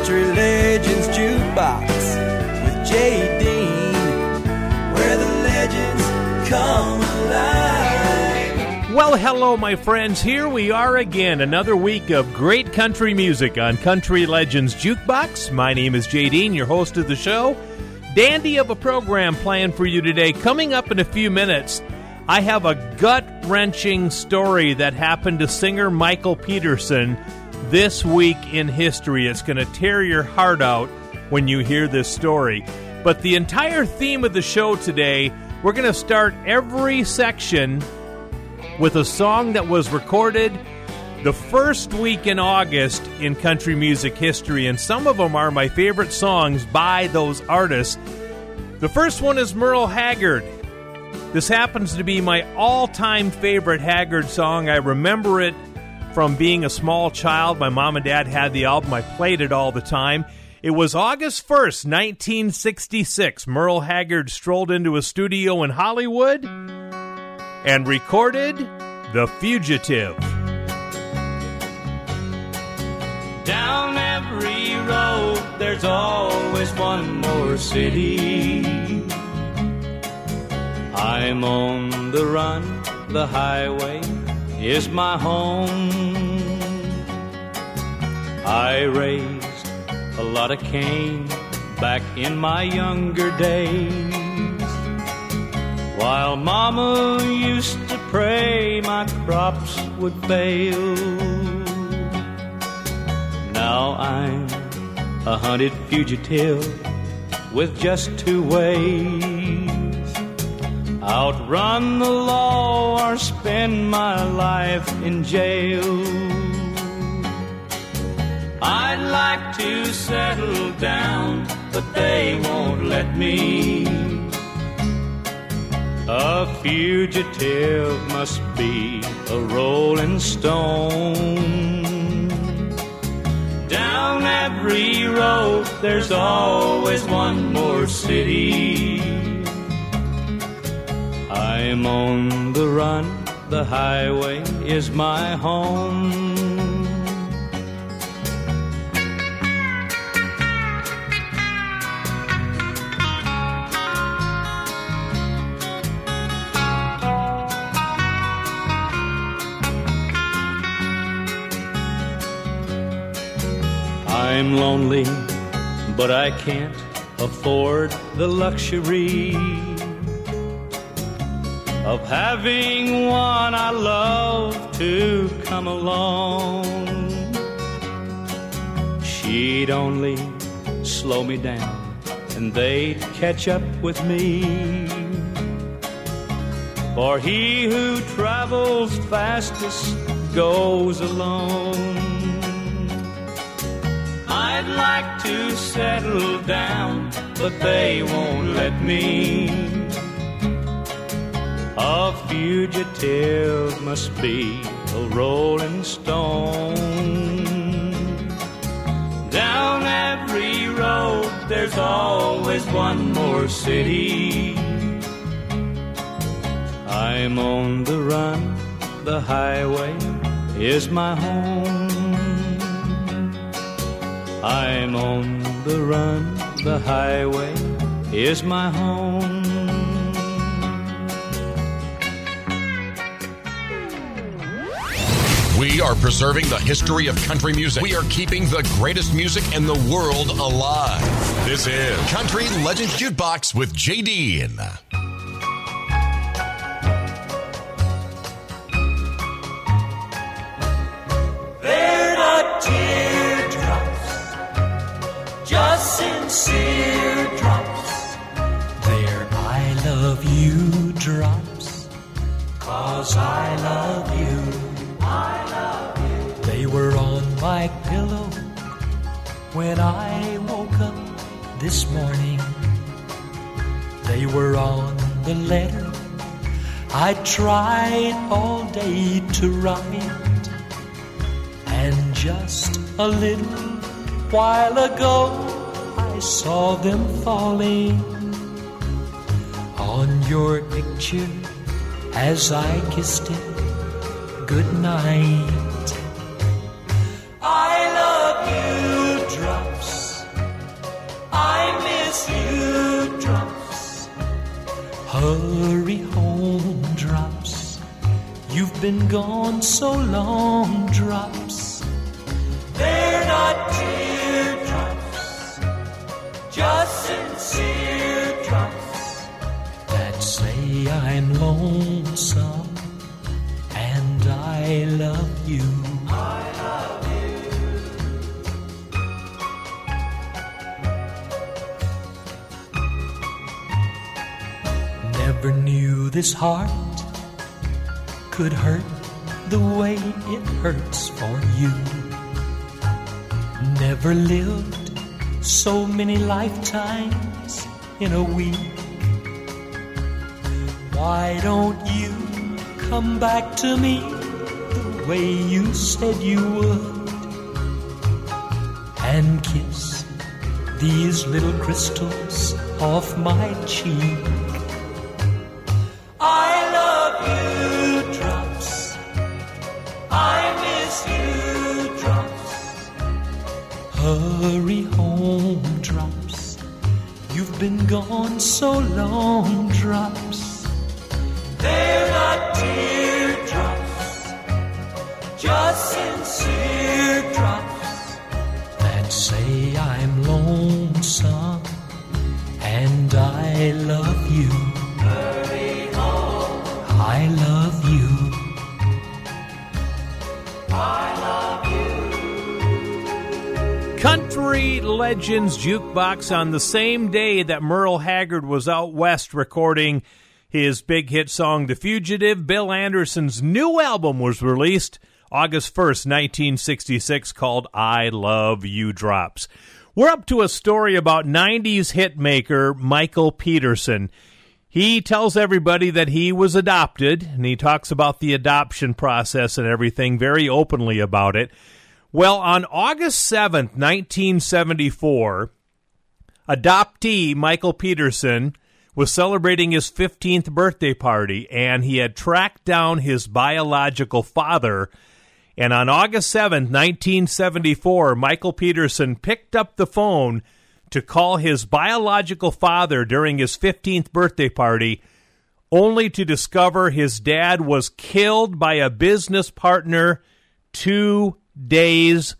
Country Legends Jukebox with Dean, where the legends come alive. Well, hello, my friends. Here we are again, another week of great country music on Country Legends Jukebox. My name is Jay Dean, your host of the show. Dandy of a program planned for you today. Coming up in a few minutes, I have a gut wrenching story that happened to singer Michael Peterson this week in history. It's going to tear your heart out when you hear this story. But the entire theme of the show today, we're going to start every section with a song that was recorded the first week in August in country music history, and some of them are my favorite songs by those artists. The first one is Merle Haggard. This happens to be my all time favorite Haggard song. I remember it from being a small child. My mom and dad had the album, I played it all the time. It was August 1st, 1966. Merle Haggard strolled into a studio in Hollywood and recorded The Fugitive. Down every road, there's always one more city. I'm on the run, the highway is my home. I raised a lot of cane back in my younger days. While Mama used to pray my crops would fail. Now I'm a hunted fugitive with just two ways outrun the law or spend my life in jail. I'd like to settle down, but they won't let me. A fugitive must be a rolling stone. Down every road, there's always one more city. I'm on the run, the highway is my home. I'm lonely, but I can't afford the luxury of having one I love to come along. She'd only slow me down and they'd catch up with me. For he who travels fastest goes alone. I'd like to settle down, but they won't let me. A fugitive must be a rolling stone. Down every road, there's always one more city. I'm on the run, the highway is my home. I'm on the run, the highway is my home. We are preserving the history of country music. We are keeping the greatest music in the world alive. This is Country Legends Jukebox with Jay when I woke up this morning. They were on the letter I tried all day to write. And just a little while ago, I saw them falling on your picture as I kissed it good Hurry home, drops. You've been gone so long, drops. They're not teardrops, just sincere drops that say I'm lonesome and I love you. I Never knew this heart could hurt the way it hurts for you. Never lived so many lifetimes in a week. Why don't you come back to me the way you said you would? And kiss these little crystals off my cheek. Hurry home, drops. You've been gone so long, drops. Legends Jukebox on the same day that Merle Haggard was out west recording his big hit song The Fugitive. Bill Anderson's new album was released August 1st, 1966, called I Love You Drops. We're up to a story about 90s hitmaker Michael Peterson. He tells everybody that he was adopted, and he talks about the adoption process and everything very openly about it. Well, on August 7th, 1974, adoptee Michael Peterson was celebrating his 15th birthday party, and he had tracked down his biological father. And on August 7th, 1974, Michael Peterson picked up the phone to call his biological father during his 15th birthday party, only to discover his dad was killed by a business partner two days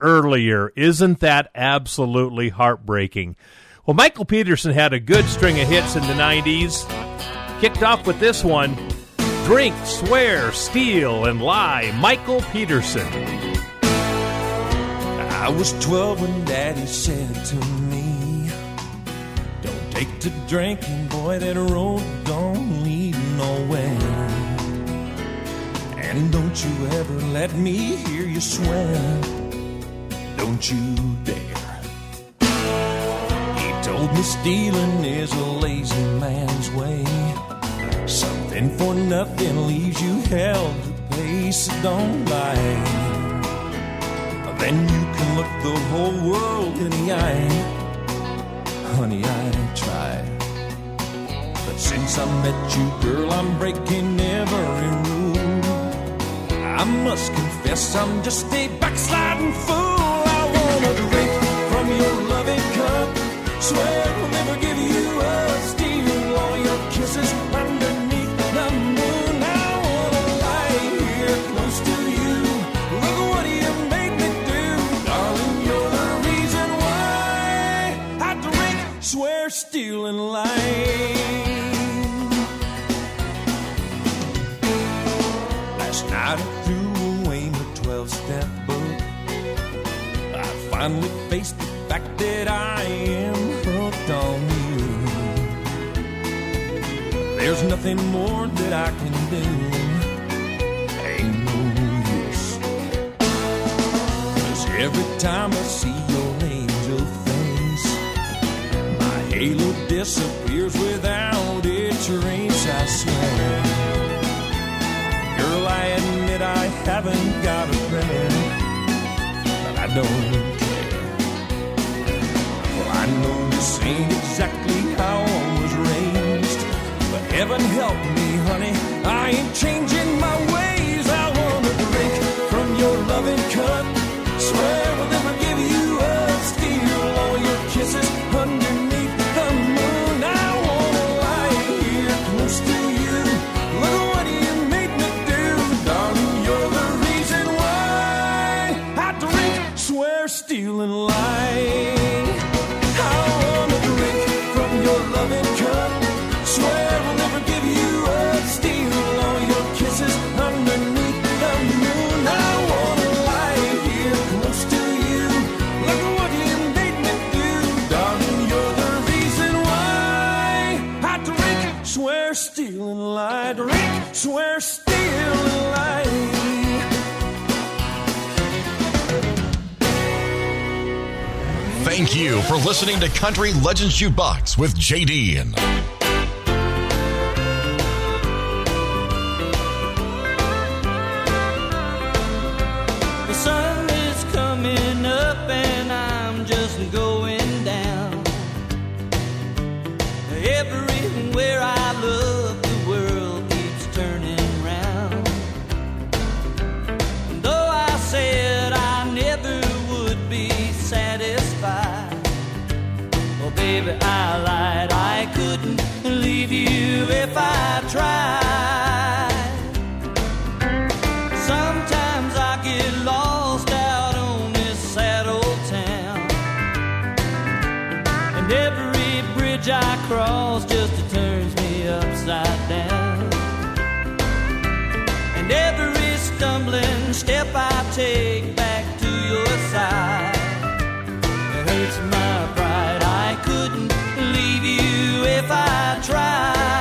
earlier. Isn't that absolutely heartbreaking? Well, Michael Peterson had a good string of hits in the 90s. Kicked off with this one Drink, Swear, Steal, and Lie. Michael Peterson. I was 12 when Daddy said to me, Don't take to drinking, boy, that road don't lead nowhere. And don't you ever let me hear you swear. Don't you dare. He told me stealing is a lazy man's way. Something for nothing leaves you hell to pay, don't lie. Then you can look the whole world in the eye. Honey, I tried. But since I met you, girl, I'm breaking every rule. I must confess, I'm just a backsliding fool. I wanna drink from your loving cup. Swear I'll never give you up. Steal all your kisses underneath the moon. I wanna lie here close to you. Look what you made me do, darling. You're the reason why I drink, swear, steal, and lie. Finally faced the fact that I am hooked on you. There's nothing more that I can do. Ain't no use. Cause every time I see your angel face, my halo disappears without a trace, I swear. Girl, I admit I haven't got a prayer, but I don't know this ain't exactly how I was raised, but heaven help me, honey, I ain't changing my ways. Thank you for listening to Country Legends Jukebox with JD. Step I take back to your side it hurts my pride. I couldn't leave you if I tried.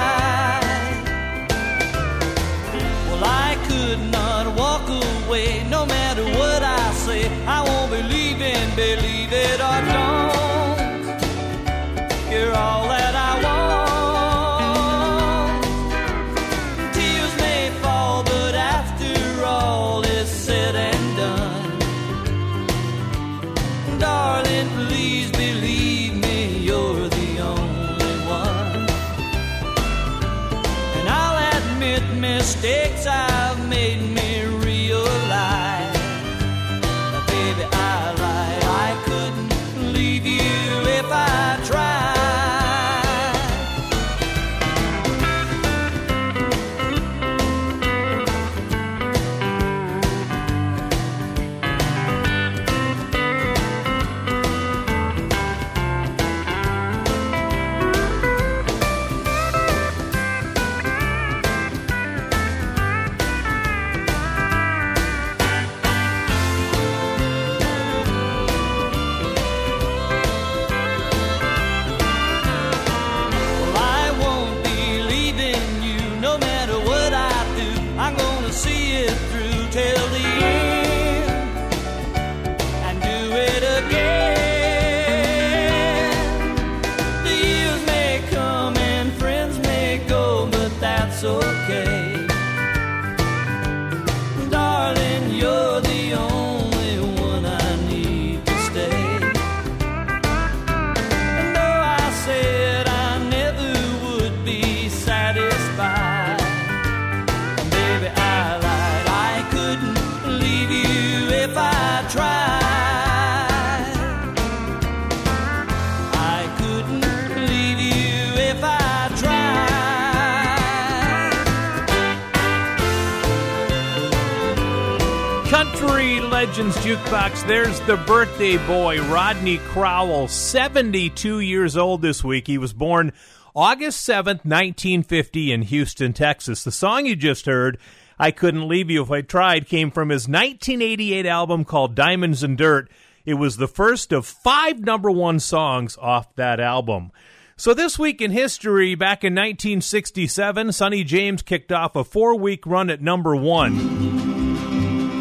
There's the birthday boy, Rodney Crowell, 72 years old this week. He was born August 7th, 1950, in Houston, Texas. The song you just heard, I Couldn't Leave You If I Tried, came from his 1988 album called Diamonds and Dirt. It was the first of five number one songs off that album. So, this week in history, back in 1967, Sonny James kicked off a four week run at number one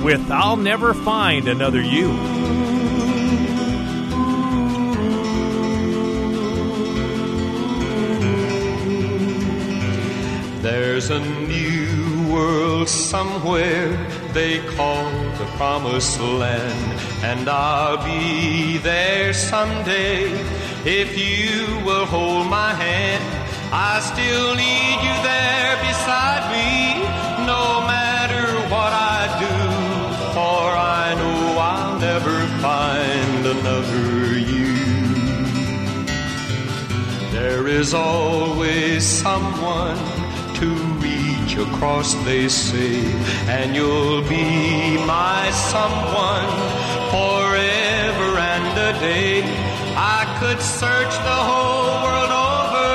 with I'll Never Find Another You. There's a new world somewhere they call the promised land, and I'll be there someday if you will hold my hand. I still need you there beside me, no matter what I find another you. There is always someone to reach across, they say, and you'll be my someone forever. And a day. I could search the whole world over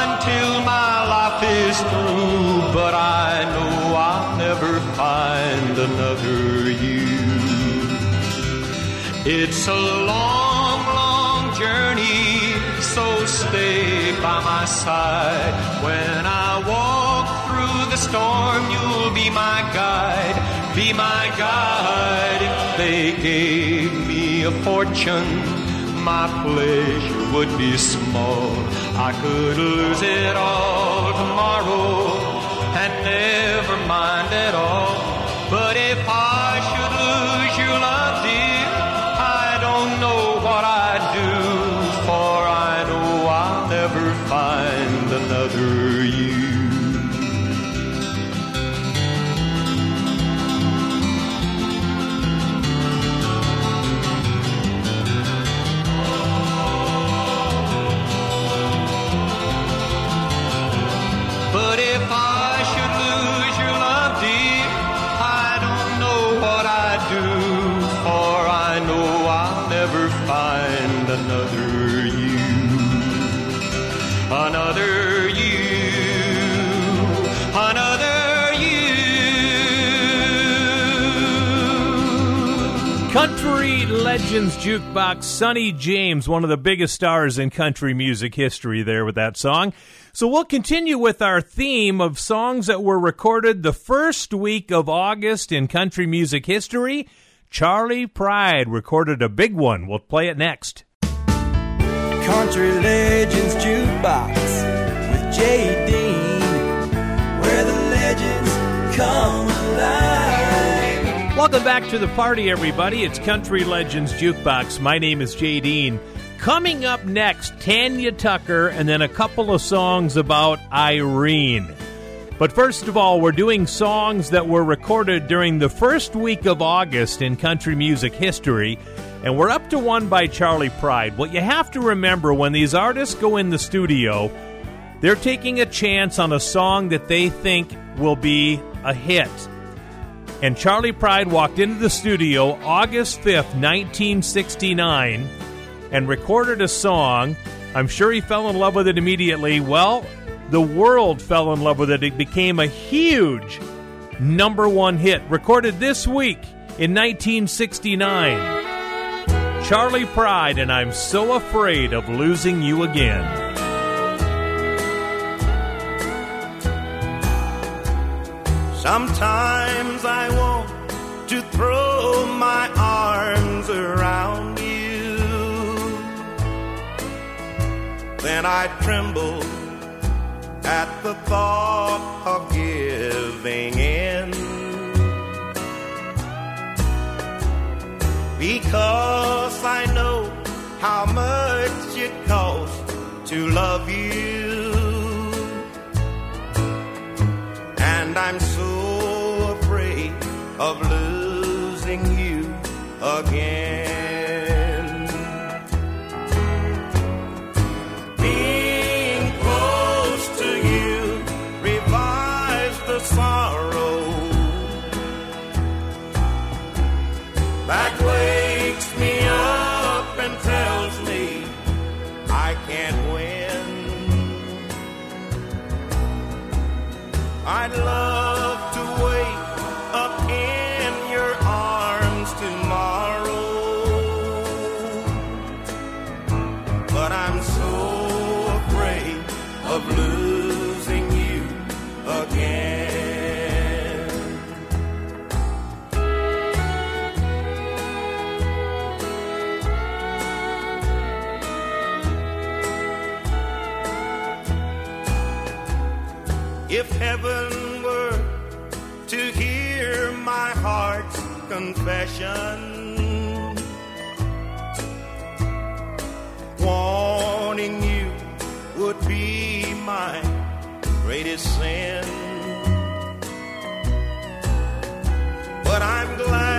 until my life is through, but I know I'll never find another you. It's a long, long journey, so stay by my side. When I walk through the storm, you'll be my guide, be my guide. If they gave me a fortune, my pleasure would be small. I could lose it all tomorrow and never Legends Jukebox, Sonny James, one of the biggest stars in country music history, there with that song. So we'll continue with our theme of songs that were recorded the first week of August in country music history. Charley Pride recorded a big one. We'll play it next. Country Legends Jukebox with Dean, where the legends come alive. Welcome back to the party, everybody. It's Country Legends Jukebox. My name is Jay Dean. Coming up next, Tanya Tucker, and then a couple of songs about Irene. But first of all, we're doing songs that were recorded during the first week of August in country music history, and we're up to one by Charley Pride. What you have to remember when these artists go in the studio, they're taking a chance on a song that they think will be a hit. And Charley Pride walked into the studio August 5th, 1969, and recorded a song. I'm sure he fell in love with it immediately. Well, the world fell in love with it. It became a huge number one hit, recorded this week in 1969. Charley Pride, and I'm so afraid of losing you again. Sometimes I want to throw my arms around you. Then I tremble at the thought of giving in. Because I know how much it costs to love you. And I'm so afraid of losing you again. I'd love confession, wanting you would be my greatest sin. But I'm glad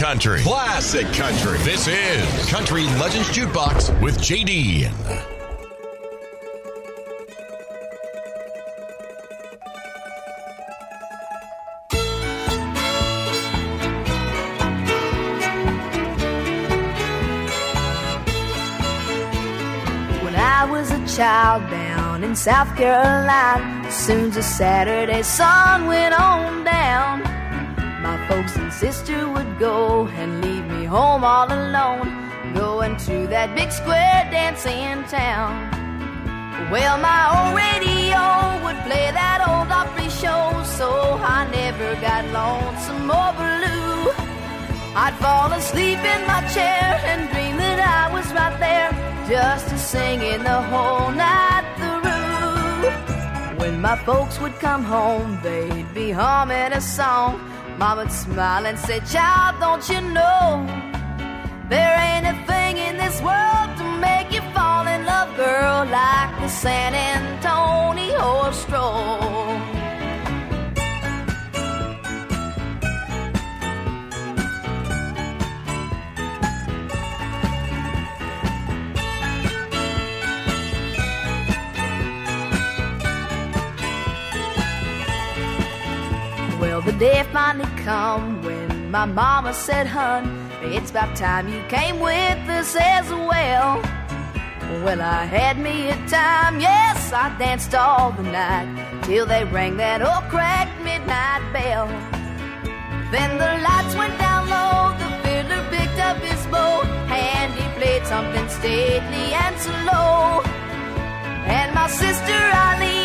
country. Classic country. This is Country Legends Jukebox with JD. When I was a child down in South Carolina, soon as the Saturday sun went on down, my folks and sister would go and leave me home all alone, going to that big square dance in town. Well, my old radio would play that old Opry show, so I never got lonesome or blue. I'd fall asleep in my chair and dream that I was right there, just a singing the whole night through. When my folks would come home, they'd be humming a song. Mama'd smile and say, Child, don't you know? There ain't a thing in this world to make you fall in love, girl, like the San Antonio stroll. Day finally come when my mama said, Hun, it's about time you came with us as well. Well, I had me a time, yes, I danced all the night till they rang that old cracked midnight bell. Then the lights went down low, the fiddler picked up his bow, and he played something stately and slow. And my sister Eileen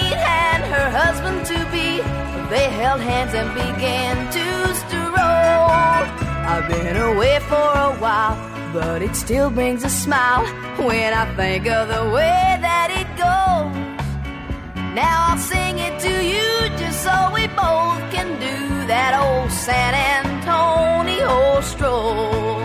her husband to be, they held hands and began to stroll. I've been away for a while, but it still brings a smile when I think of the way that it goes. Now I'll sing it to you just so we both can do that old San Antonio stroll.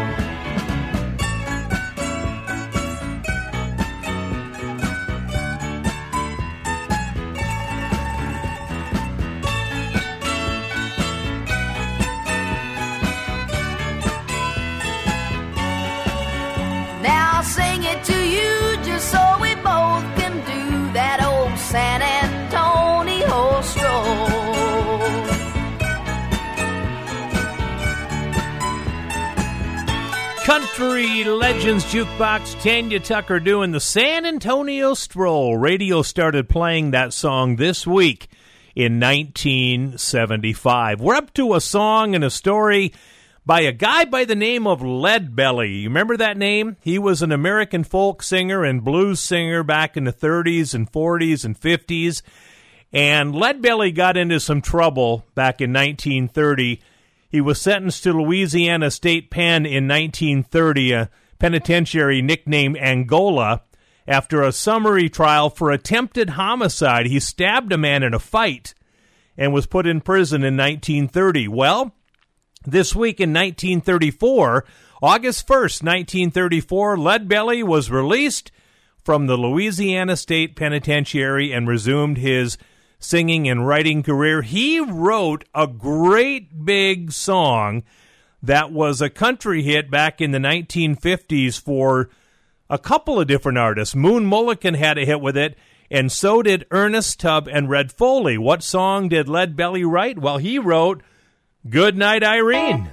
Country Legends Jukebox, Tanya Tucker doing the San Antonio Stroll. Radio started playing that song this week in 1975. We're up to a song and a story by a guy by the name of Leadbelly. You remember that name? He was an American folk singer and blues singer back in the 30s and 40s and 50s. And Leadbelly got into some trouble back in 1930. He was sentenced to Louisiana State Pen in 1930, a penitentiary nicknamed Angola, after a summary trial for attempted homicide. He stabbed a man in a fight and was put in prison in 1930. Well, this week in 1934, August 1st, 1934, Leadbelly was released from the Louisiana State Penitentiary and resumed his singing and writing career. He wrote a great big song that was a country hit back in the 1950s for a couple of different artists. Moon Mullican had a hit with it, and so did Ernest Tubb and Red Foley. What song did Lead Belly write? Well, he wrote Good Night, Irene.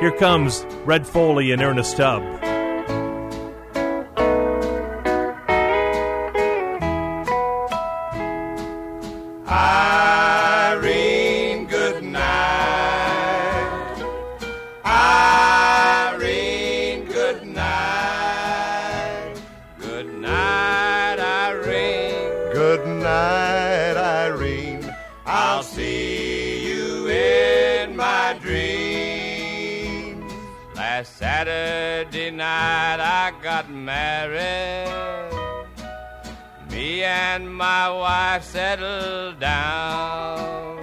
Here comes Red Foley and Ernest Tubb. Saturday night I got married. Me and my wife settled down.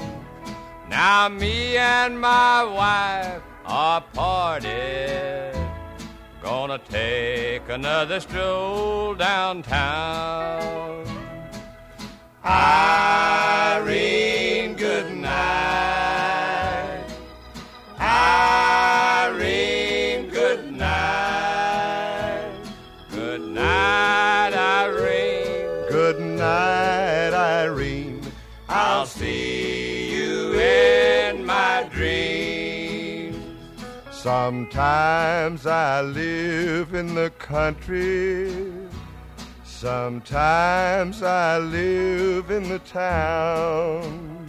Now me and my wife are parted. Gonna take another stroll downtown. Irene, good night. Sometimes I live in the country. Sometimes I live in the town.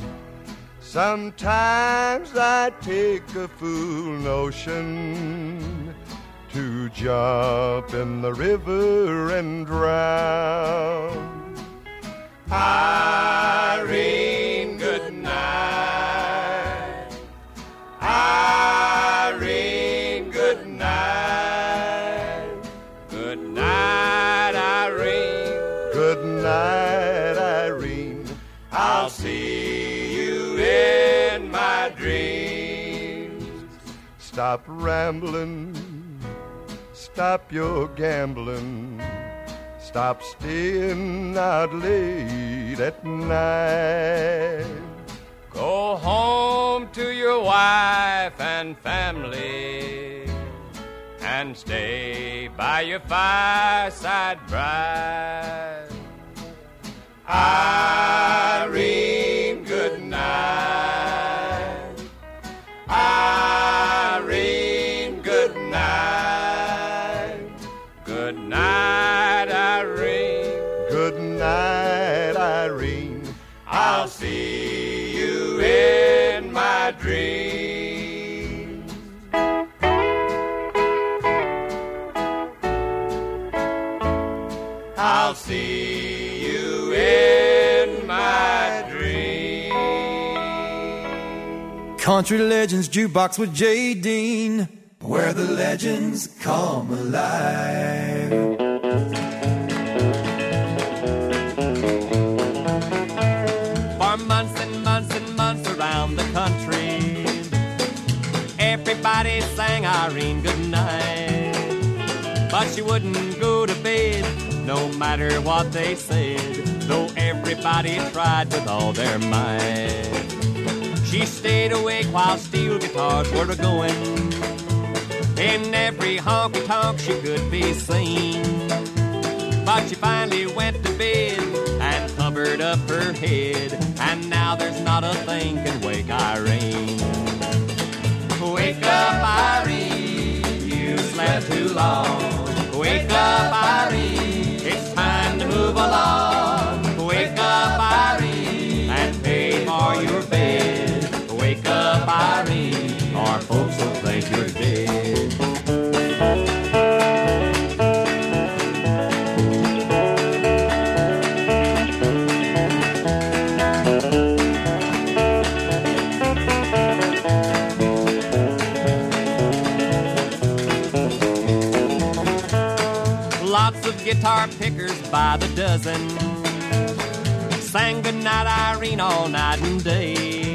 Sometimes I take a fool notion to jump in the river and drown. Irene, Stop rambling, stop your gambling, stop staying out late at night. Go home to your wife and family and stay by your fireside bride. Irene, Country Legends Jukebox with Jay Dean, where the legends come alive. For months and months and months around the country, everybody sang Irene goodnight. But she wouldn't go to bed, no matter what they said, though everybody tried with all their might. She stayed awake while steel guitars were a going. In every honky tonk she could be seen. But she finally went to bed and covered up her head. And now there's not a thing can wake Irene. Wake up, Irene, you slept too long. Wake up, Irene, it's time to move along. Wake up, Irene, and pay for your bed. Folks will think you're dead. Lots of guitar pickers by the dozen sang goodnight Irene all night and day.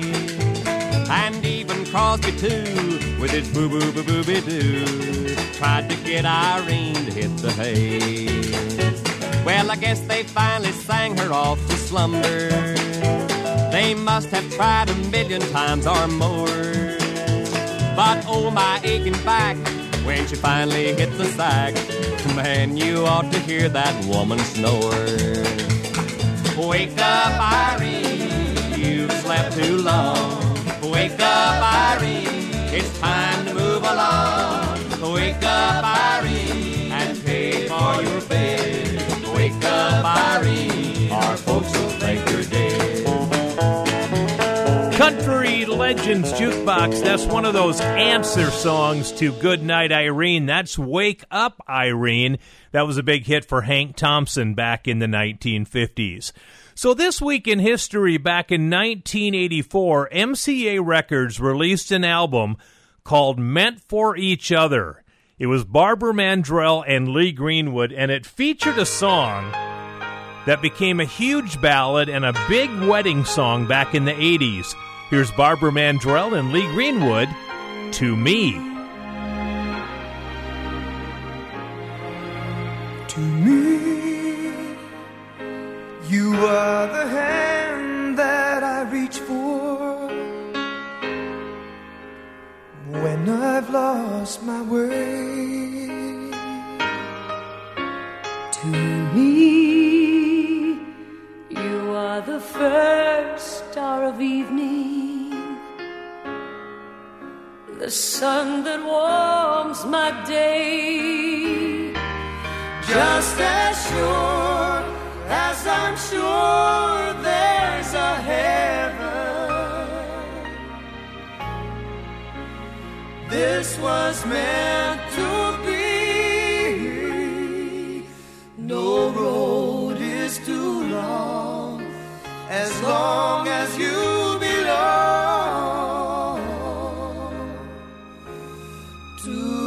Crosby too, with his boo boo boo boo boo doo, tried to get Irene to hit the hay. Well, I guess they finally sang her off to slumber. They must have tried a million times or more. But oh, my aching back when she finally hit the sack. Man, you ought to hear that woman snore. Wake up, Irene, you've slept too long. Wake up, Irene, it's time to move along. Wake up, Irene, and pay for your bed. Wake up, Irene, our folks will think you're dead. Country Legends Jukebox. That's one of those answer songs to Good Night Irene. That's Wake Up Irene. That was a big hit for Hank Thompson back in the 1950s. So, this week in history, back in 1984, MCA Records released an album called Meant for Each Other. It was Barbara Mandrell and Lee Greenwood, and it featured a song that became a huge ballad and a big wedding song back in the 80s. Here's Barbara Mandrell and Lee Greenwood, to me. To Me. You are the hand that I reach for when I've lost my way. To me, you are the first star of evening, the sun that warms my day. Just as sure as I'm sure there's a heaven, this was meant to be. No road is too long as long as you belong to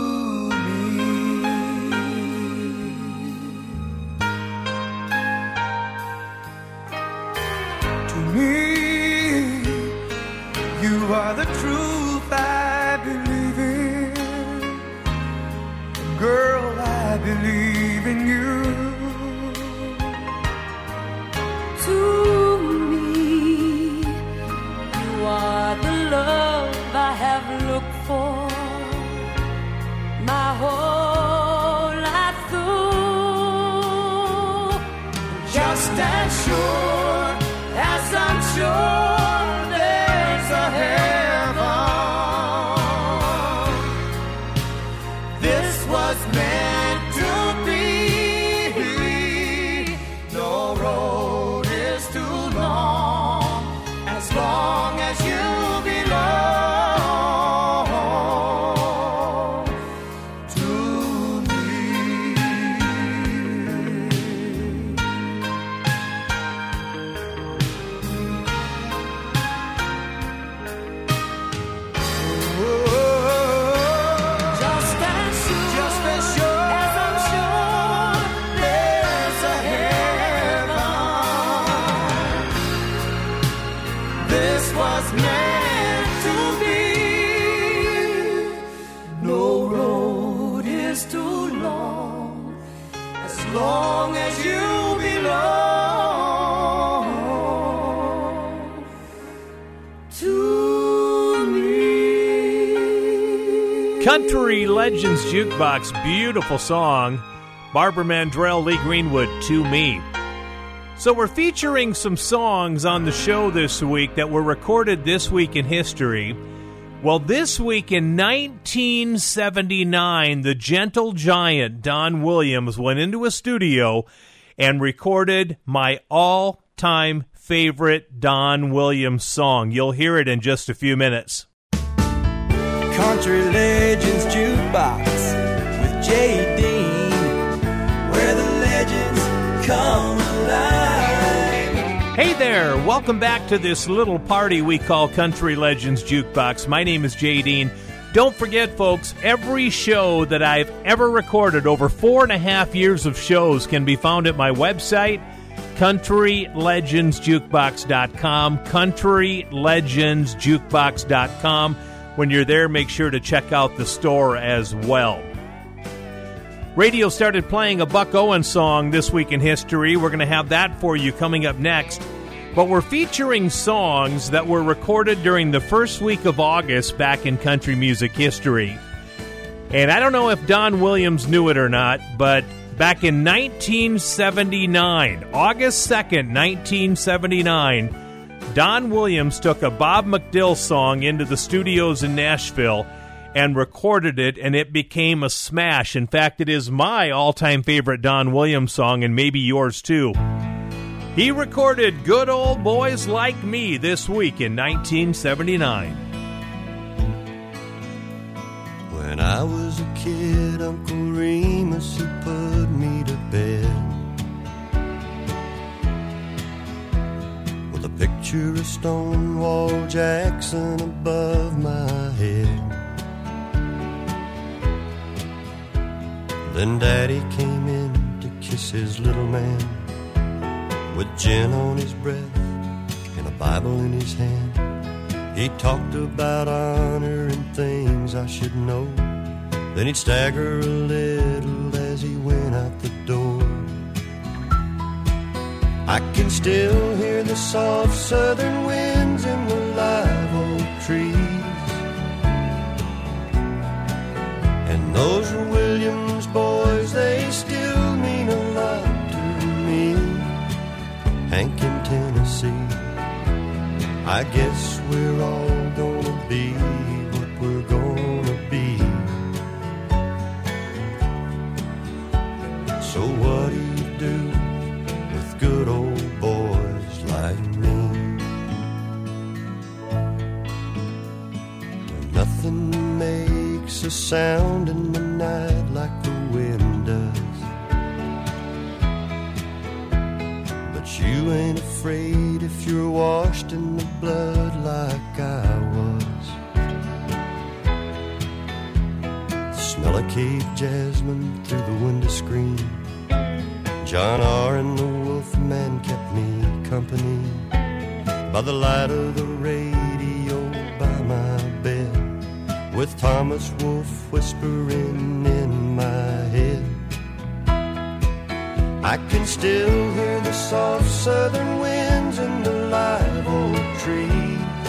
Jukebox, beautiful song. Barbara Mandrell, Lee Greenwood, To Me. So, we're featuring some songs on the show this week that were recorded this week in history. Well, this week in 1979, the gentle giant Don Williams went into a studio and recorded my all time favorite Don Williams song. You'll hear it in just a few minutes. Country Legends Jukebox Hey there, welcome back to this little party we call Country Legends Jukebox. My name is Jay Dean. Don't forget, folks, every show that I've ever recorded, over four and a half years of shows, can be found at my website, countrylegendsjukebox.com. Countrylegendsjukebox.com. When you're there, make sure to check out the store as well. Radio started playing a Buck Owens song this week in history. We're going to have that for you coming up next. But we're featuring songs that were recorded during the first week of August back in country music history. And I don't know if Don Williams knew it or not, but back in 1979, August 2nd, 1979, Don Williams took a Bob McDill song into the studios in Nashville and recorded it, and it became a smash. In fact, it is my all time favorite Don Williams song, and maybe yours too. He recorded Good Old Boys Like Me this week in 1979. When I was a kid, Uncle Remus, he put me to bed with a picture of Stonewall Jackson above my head. Then Daddy came in to kiss his little man with gin on his breath and a Bible in his hand. He talked about honor and things I should know. Then he'd stagger a little as he went out the door. I can still hear the soft southern winds And those Williams boys, they still mean a lot to me. Hank in Tennessee, I guess we're all going. Sound in the night like the wind does. But you ain't afraid if you're washed in the blood like I was. Smell of cape jasmine through the window screen. John R. and the wolf man kept me company by the light of the bed with Thomas Wolfe whispering in my head. I can still hear the soft southern winds in the live oak trees.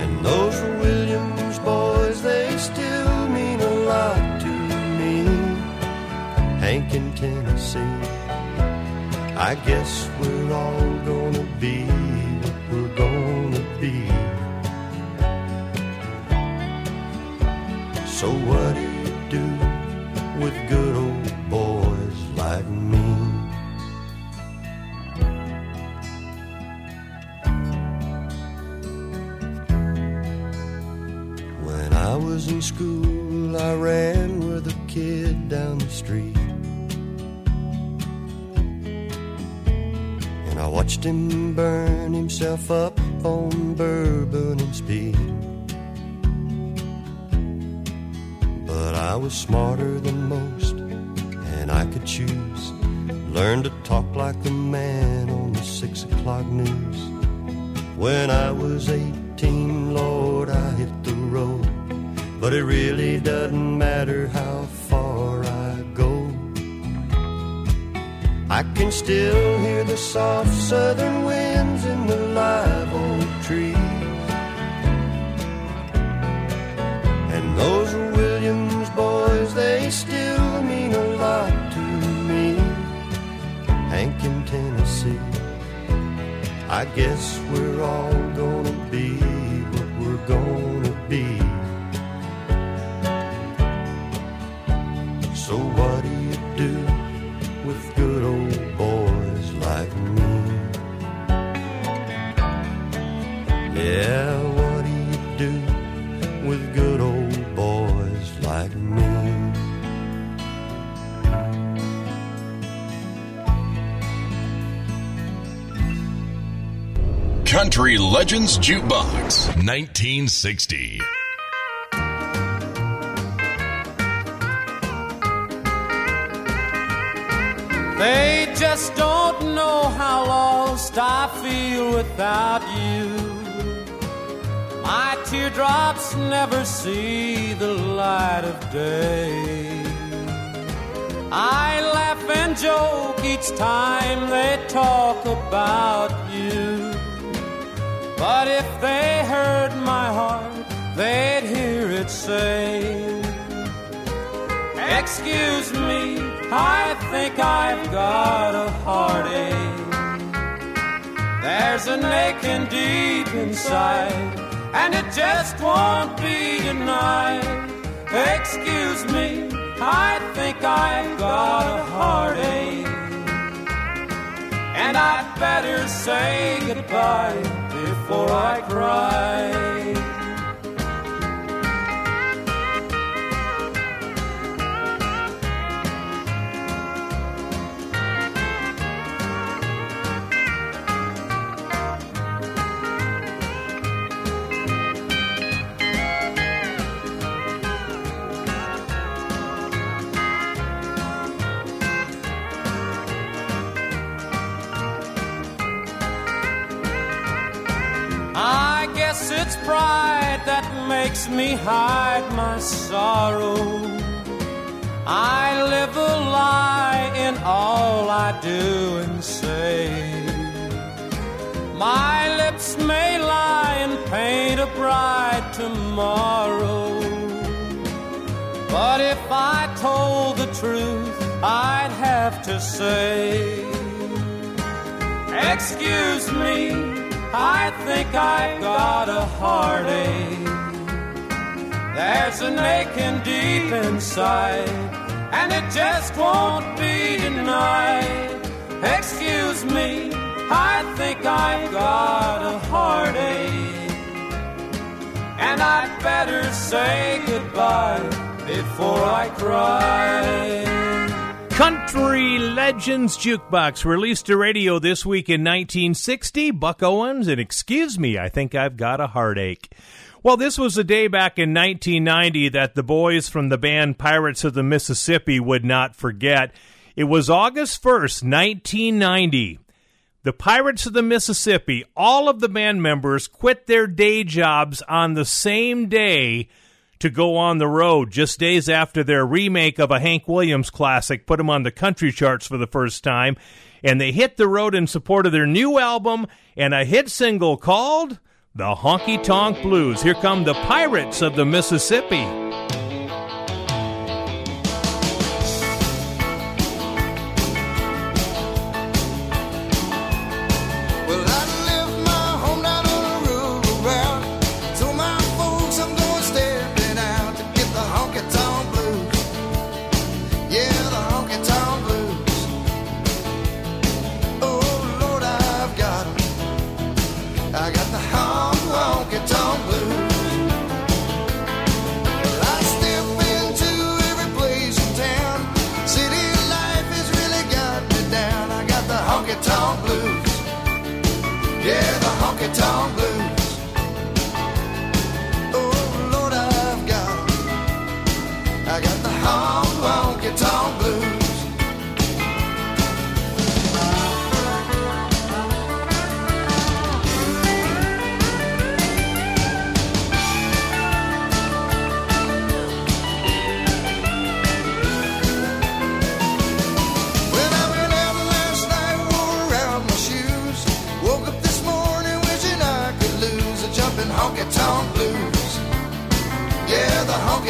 And those Williams boys, they still mean a lot to me. Hank in Tennessee, I guess we're all gonna be So what do you do with good old boys like me? When I was in school, I ran with a kid down the street. And I watched him burn himself up on bourbon and speed. I was smarter than most, and I could choose. Learn to talk like the man on the six o'clock news. When I was 18, Lord, I hit the road. But it really doesn't matter how far I go. I can still hear the soft southern winds in the live I guess we're all Country Legends Jukebox, 1960. They just don't know how lost I feel without you. My teardrops never see the light of day. I laugh and joke each time they talk about. But if they heard my heart, they'd hear it say, Excuse me, I think I've got a heartache. There's an aching deep inside, and it just won't be denied. Excuse me, I think I've got a heartache. And I'd better say goodbye before I cry. Makes me hide my sorrow. I live a lie in all I do and say. My lips may lie and paint a bright tomorrow. But if I told the truth, I'd have to say, Excuse me, I think I've got a heartache. There's an aching deep inside, and it just won't be denied. Excuse me, I think I've got a heartache. And I'd better say goodbye before I cry. Country Legends Jukebox released to radio this week in 1960. Buck Owens and Excuse Me, I Think I've Got a Heartache. Well, this was a day back in 1990 that the boys from the band Pirates of the Mississippi would not forget. It was August 1st, 1990. The Pirates of the Mississippi, all of the band members quit their day jobs on the same day to go on the road just days after their remake of a Hank Williams classic put them on the country charts for the first time. And they hit the road in support of their new album and a hit single called The Honky Tonk Blues. Here come the Pirates of the Mississippi.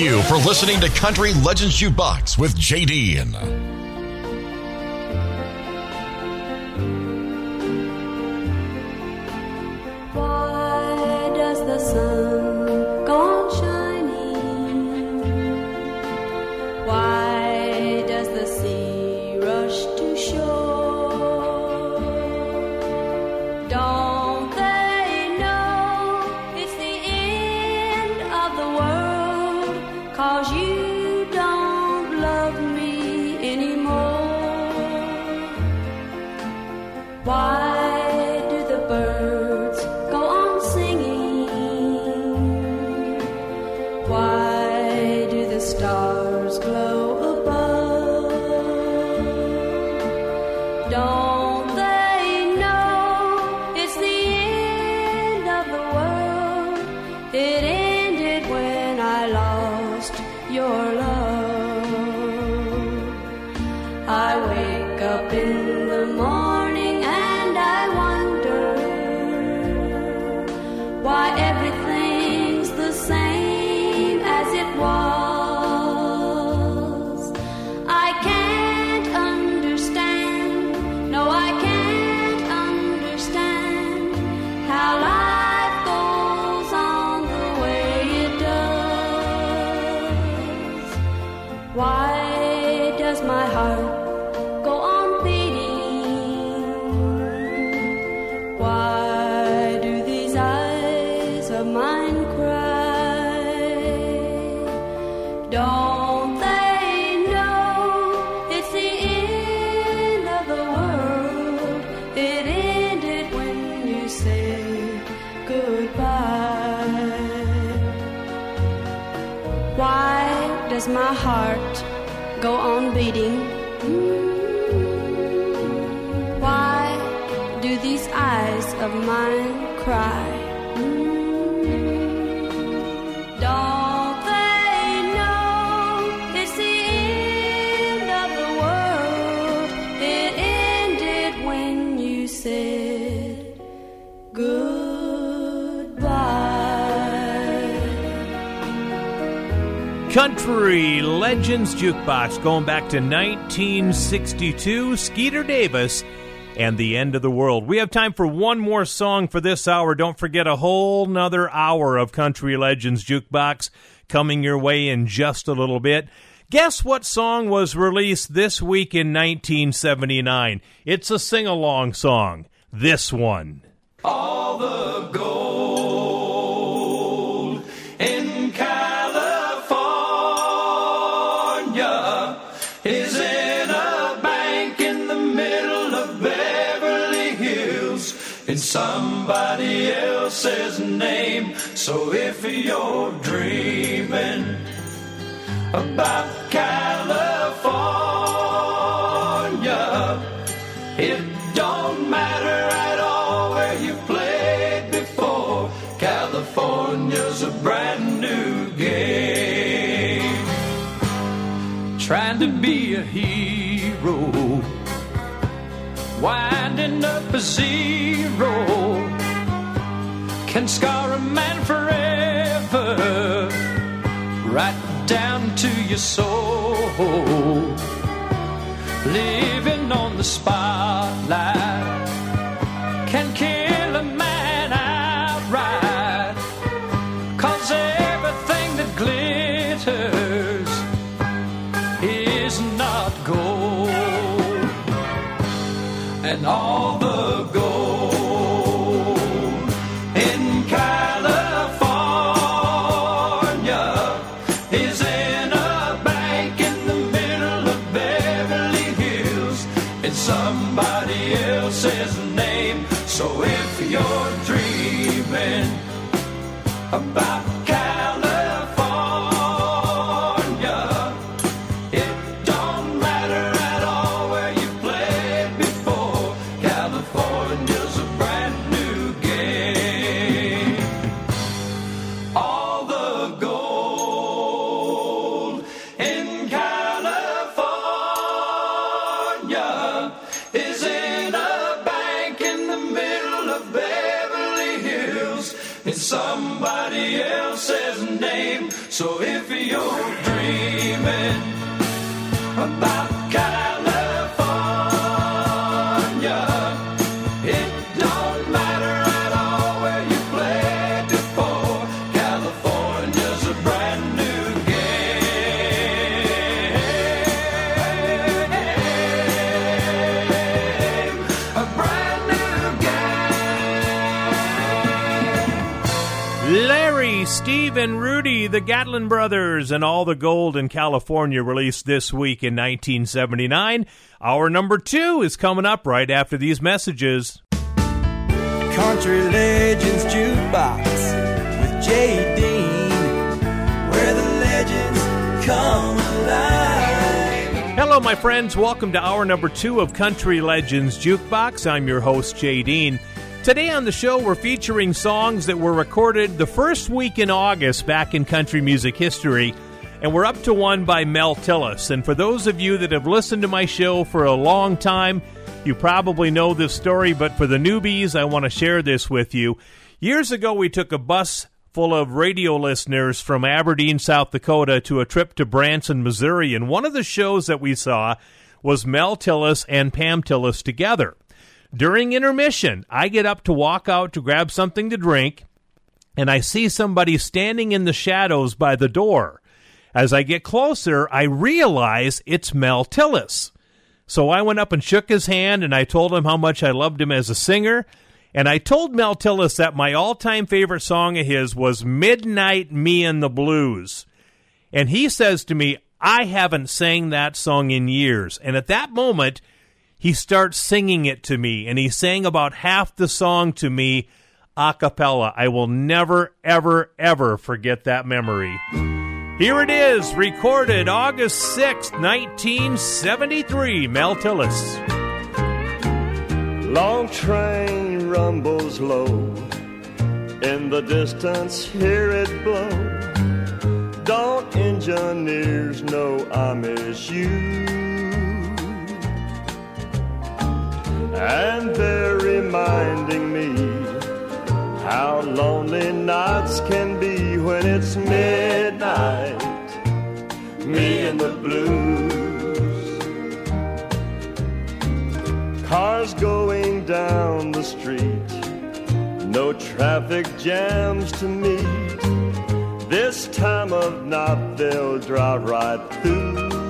you for listening to Country Legends Jukebox with JD. Country Legends Jukebox going back to 1962. Skeeter Davis and the end of the world. We have time for one more song for this hour. Don't forget a whole nother hour of Country Legends Jukebox coming your way in just a little bit. Guess what song was released this week in 1979? It's a sing along song. This one. All the gold else's name. So if you're dreaming about California, it don't matter at all where you played before. California's a brand new game. Trying to be a hero, winding up a zero, can scar a man forever, right down to your soul. Living on the spotlight Steve, and Rudy, the Gatlin brothers, and all the gold in California released this week in 1979. Hour number two is coming up right after these messages. Country Legends Jukebox with Jay Dean, where the legends come alive. Hello, my friends. Welcome to hour number two of Country Legends Jukebox. I'm your host, Jay Dean. Today on the show, we're featuring songs that were recorded the first week in August back in country music history. And we're up to one by Mel Tillis. And for those of you that have listened to my show for a long time, you probably know this story, but for the newbies, I want to share this with you. Years ago, we took a bus full of radio listeners from Aberdeen, South Dakota to a trip to Branson, Missouri. And one of the shows that we saw was Mel Tillis and Pam Tillis together. During intermission, I get up to walk out to grab something to drink, and I see somebody standing in the shadows by the door. As I get closer, I realize it's Mel Tillis. So I went up and shook his hand and I told him how much I loved him as a singer. And I told Mel Tillis that my all time favorite song of his was Midnight Me and the Blues. And he says to me, I haven't sang that song in years. And at that moment, he starts singing it to me. And he sang about half the song to me a cappella. I will never, ever, ever forget that memory. Here it is, recorded August 6th, 1973. Mel Tillis. Long train rumbles low. In the distance, hear it blow. Don't engineers know I miss you? And they're reminding me how lonely nights can be when it's midnight. Me and the blues. Cars going down the street. No traffic jams to meet. This time of night they'll drive right through.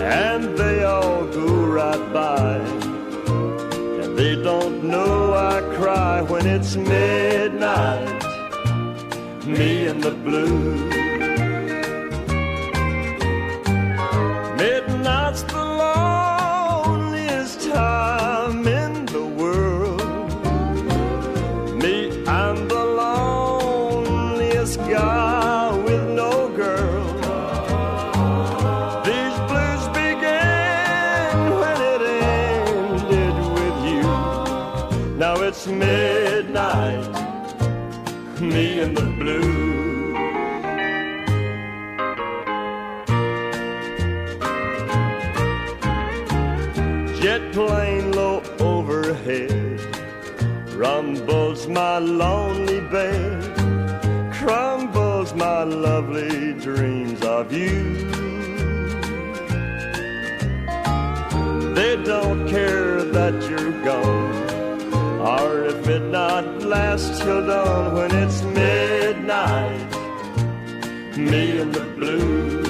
And they all go right by. And they don't know I cry when it's midnight. Me and the blues. Midnight's the loneliest time rumbles my lonely bed, crumbles my lovely dreams of you. They don't care that you're gone, or if it not lasts till dawn when it's midnight. Me and the blues.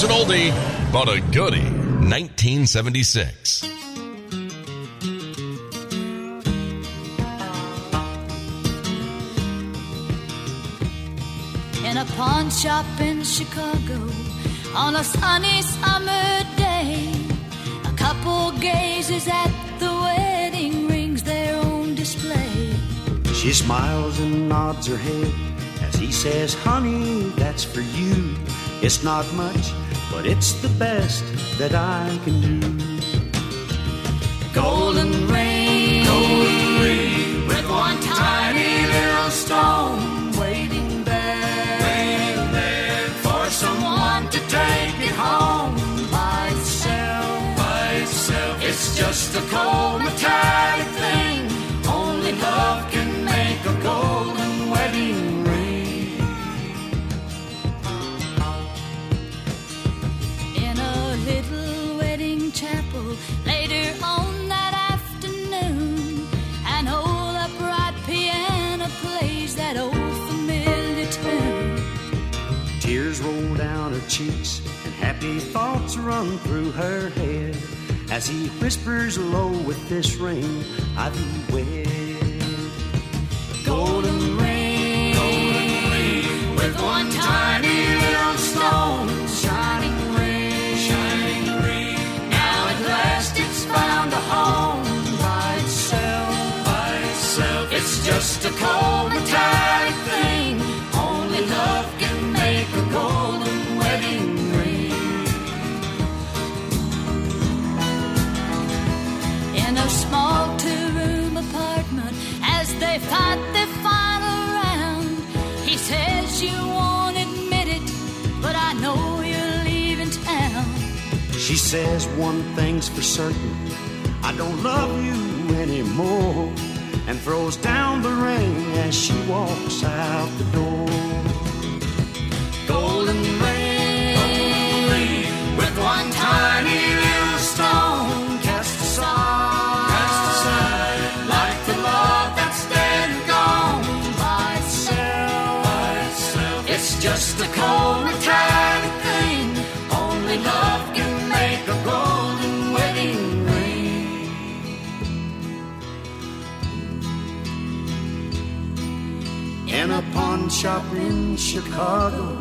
Here's an oldie, but a goodie. 1976. in a pawn shop in Chicago on a sunny summer day. A couple gazes at the wedding rings, their own display. She smiles and nods her head as he says, Honey, that's for you. It's not much, but it's the best that I can do. Golden ring, golden ring, with one tiny little stone waiting there, waiting there for someone to take it home by itself. by itself. It's just a cold metallic thing. Happy thoughts run through her head as he whispers low with this ring I thee wed. She says one thing's for certain I don't love you anymore and throws down the ring as she walks out the door. Shop in Chicago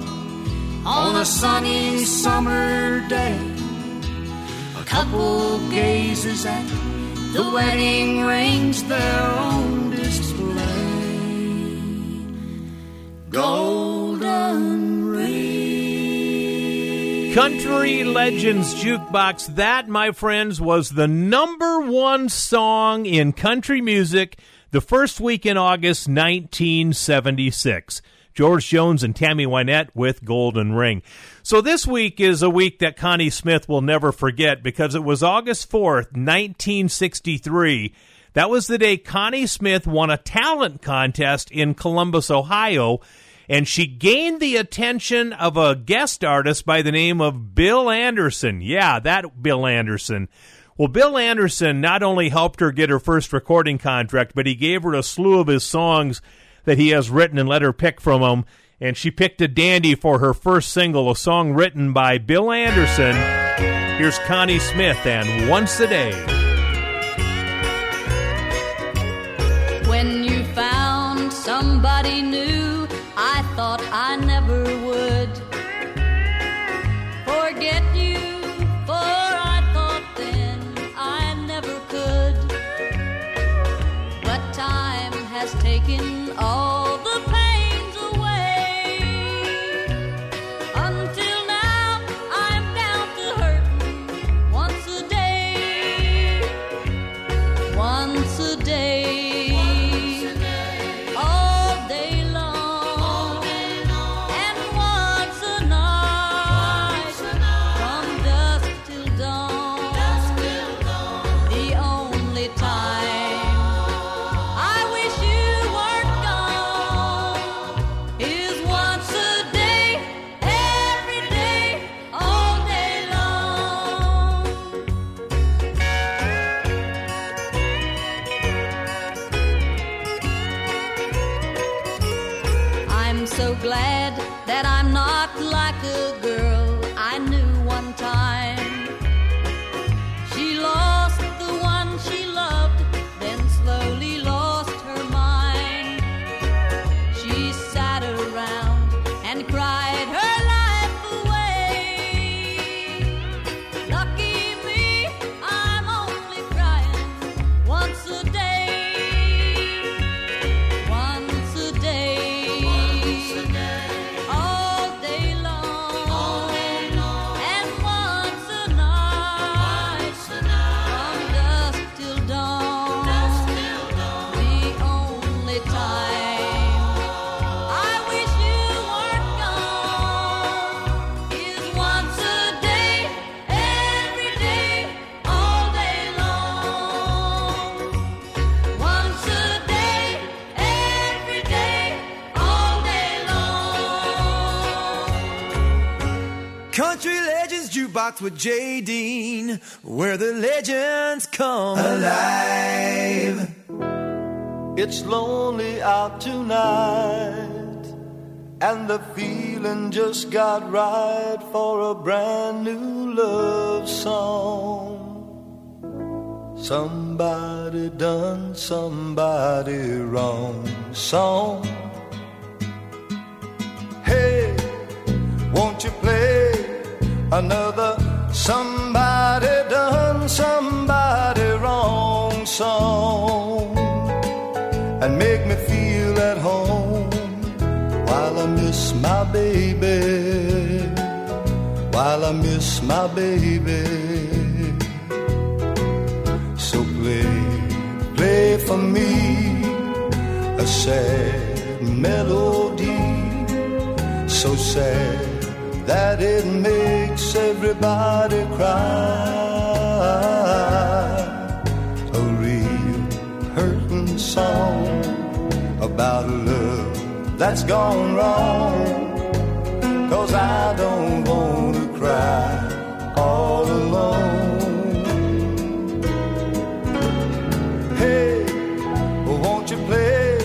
on a sunny summer day. A couple gazes at the wedding rings there on display. Golden ring. Country Legends Jukebox. That, my friends, was the number one song in country music the first week in August 1976. George Jones and Tammy Wynette with Golden Ring. So this week is a week that Connie Smith will never forget because it was August 4th, 1963. That was the day Connie Smith won a talent contest in Columbus, Ohio, and she gained the attention of a guest artist by the name of Bill Anderson. Yeah, that Bill Anderson. Well, Bill Anderson not only helped her get her first recording contract, but he gave her a slew of his songs that he has written and let her pick from them. And she picked a dandy for her first single, a song written by Bill Anderson. Here's Connie Smith and Once a Day. When you found somebody new, Legends with Jay Dean, where the legends come alive. It's lonely out tonight. And the feeling just got right for a brand new love song. Somebody done somebody wrong song. Hey, won't you play another somebody done somebody wrong song and make me feel at home while I miss my baby. While I miss my baby. So play play for me a sad melody. So sad that it makes everybody cry. A real hurting song about a love that's gone wrong. Cause I don't want to cry all alone. Hey, won't you play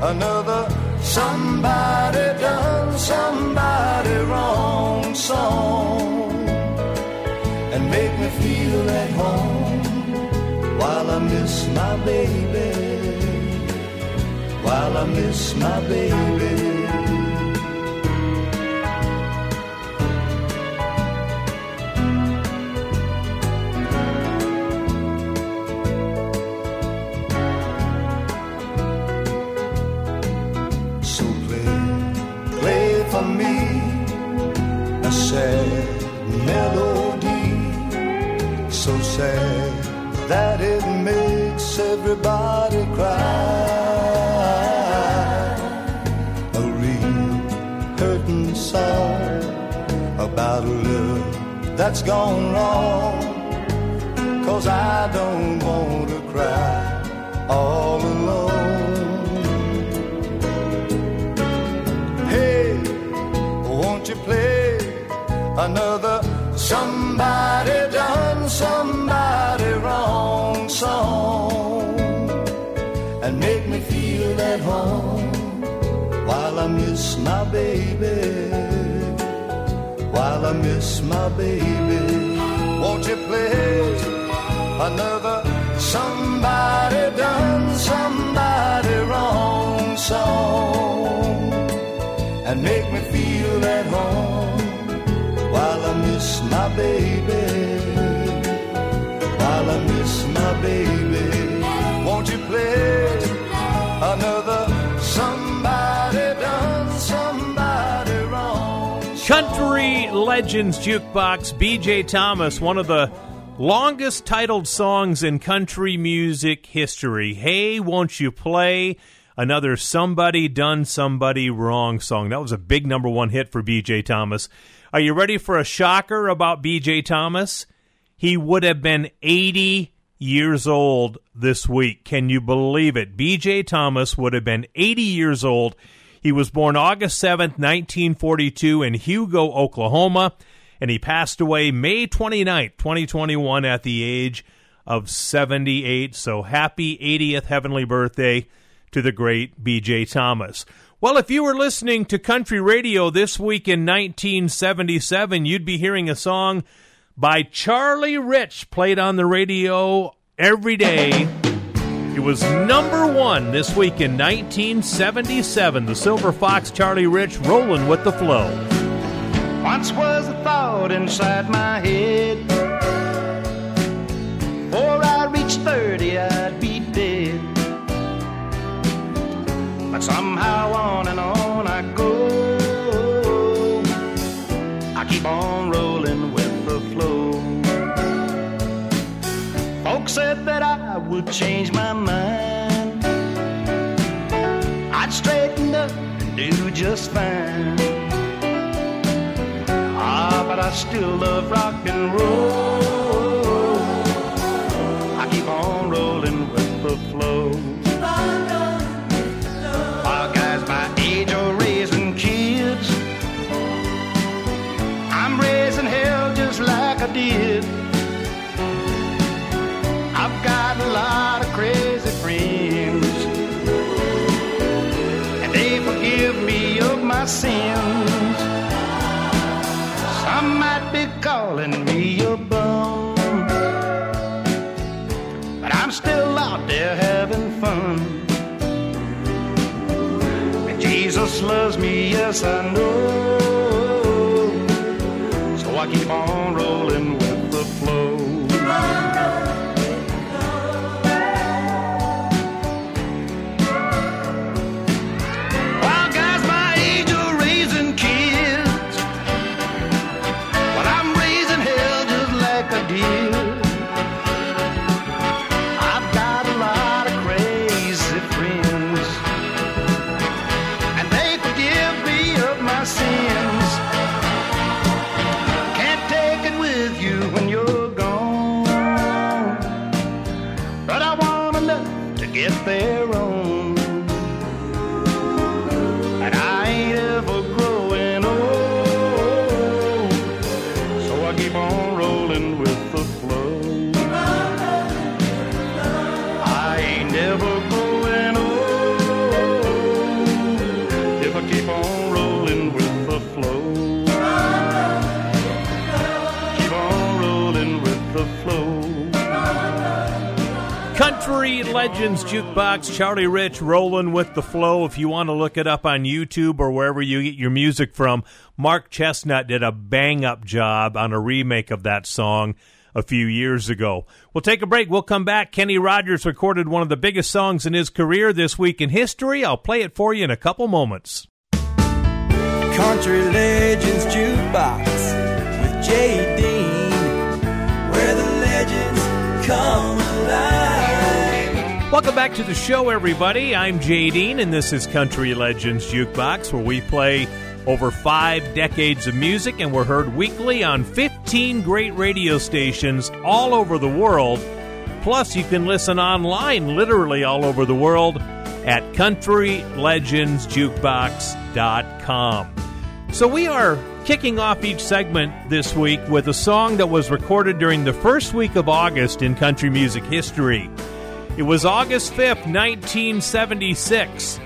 another somebody done somebody wrong song and make me feel at home while I miss my baby. While I miss my baby sad that it makes everybody cry. A real hurting song about a love that's gone wrong. Cause I don't want to cry all alone. Hey, won't you play another somebody my baby. While I miss my baby won't you play another somebody done somebody wrong song. And make me feel at home while I miss my baby. While I miss my baby, won't you play another Country Legends Jukebox, BJ Thomas, one of the longest titled songs in country music history. Hey, won't you play another Somebody Done Somebody Wrong song? That was a big number one hit for BJ Thomas. Are you ready for a shocker about BJ Thomas? He would have been 80 years old this week. Can you believe it? BJ Thomas would have been 80 years old. He was born August 7th, 1942, in Hugo, Oklahoma, and he passed away May 29th, 2021, at the age of 78. So happy 80th heavenly birthday to the great BJ Thomas. Well, if you were listening to country radio this week in 1977, you'd be hearing a song by Charlie Rich played on the radio every day. It was number one this week in 1977. The Silver Fox Charlie Rich rolling with the flow. Once was a thought inside my head. Before I reached 30, I'd be dead. But somehow on and on I go. Said that I would change my mind. I'd straighten up and do just fine. Ah, but I still love rock and roll. my sins. Some might be calling me a bum, but I'm still out there having fun. And Jesus loves me, yes, I know. So I keep on rolling with the flow. Legends Jukebox, Charlie Rich rolling with the flow. If you want to look it up on YouTube or wherever you get your music from, Mark Chesnutt did a bang up job on a remake of that song a few years ago. We'll take a break. We'll come back. Kenny Rogers recorded one of the biggest songs in his career this week in history. I'll play it for you in a couple moments. Country Legends Jukebox with Dean, where the legends come. Welcome back to the show, everybody. I'm Jay Dean, and this is Country Legends Jukebox, where we play over five decades of music, and we're heard weekly on 15 great radio stations all over the world. Plus, you can listen online, literally all over the world, at countrylegendsjukebox.com. So, we are kicking off each segment this week with a song that was recorded during the first week of August in country music history. It was August 5th, 1976.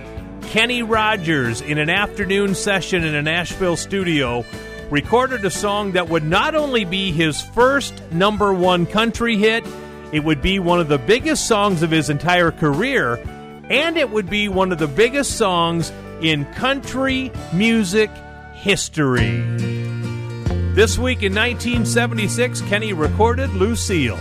Kenny Rogers, in an afternoon session in a Nashville studio, recorded a song that would not only be his first number one country hit, it would be one of the biggest songs of his entire career, and it would be one of the biggest songs in country music history. This week in 1976, Kenny recorded Lucille.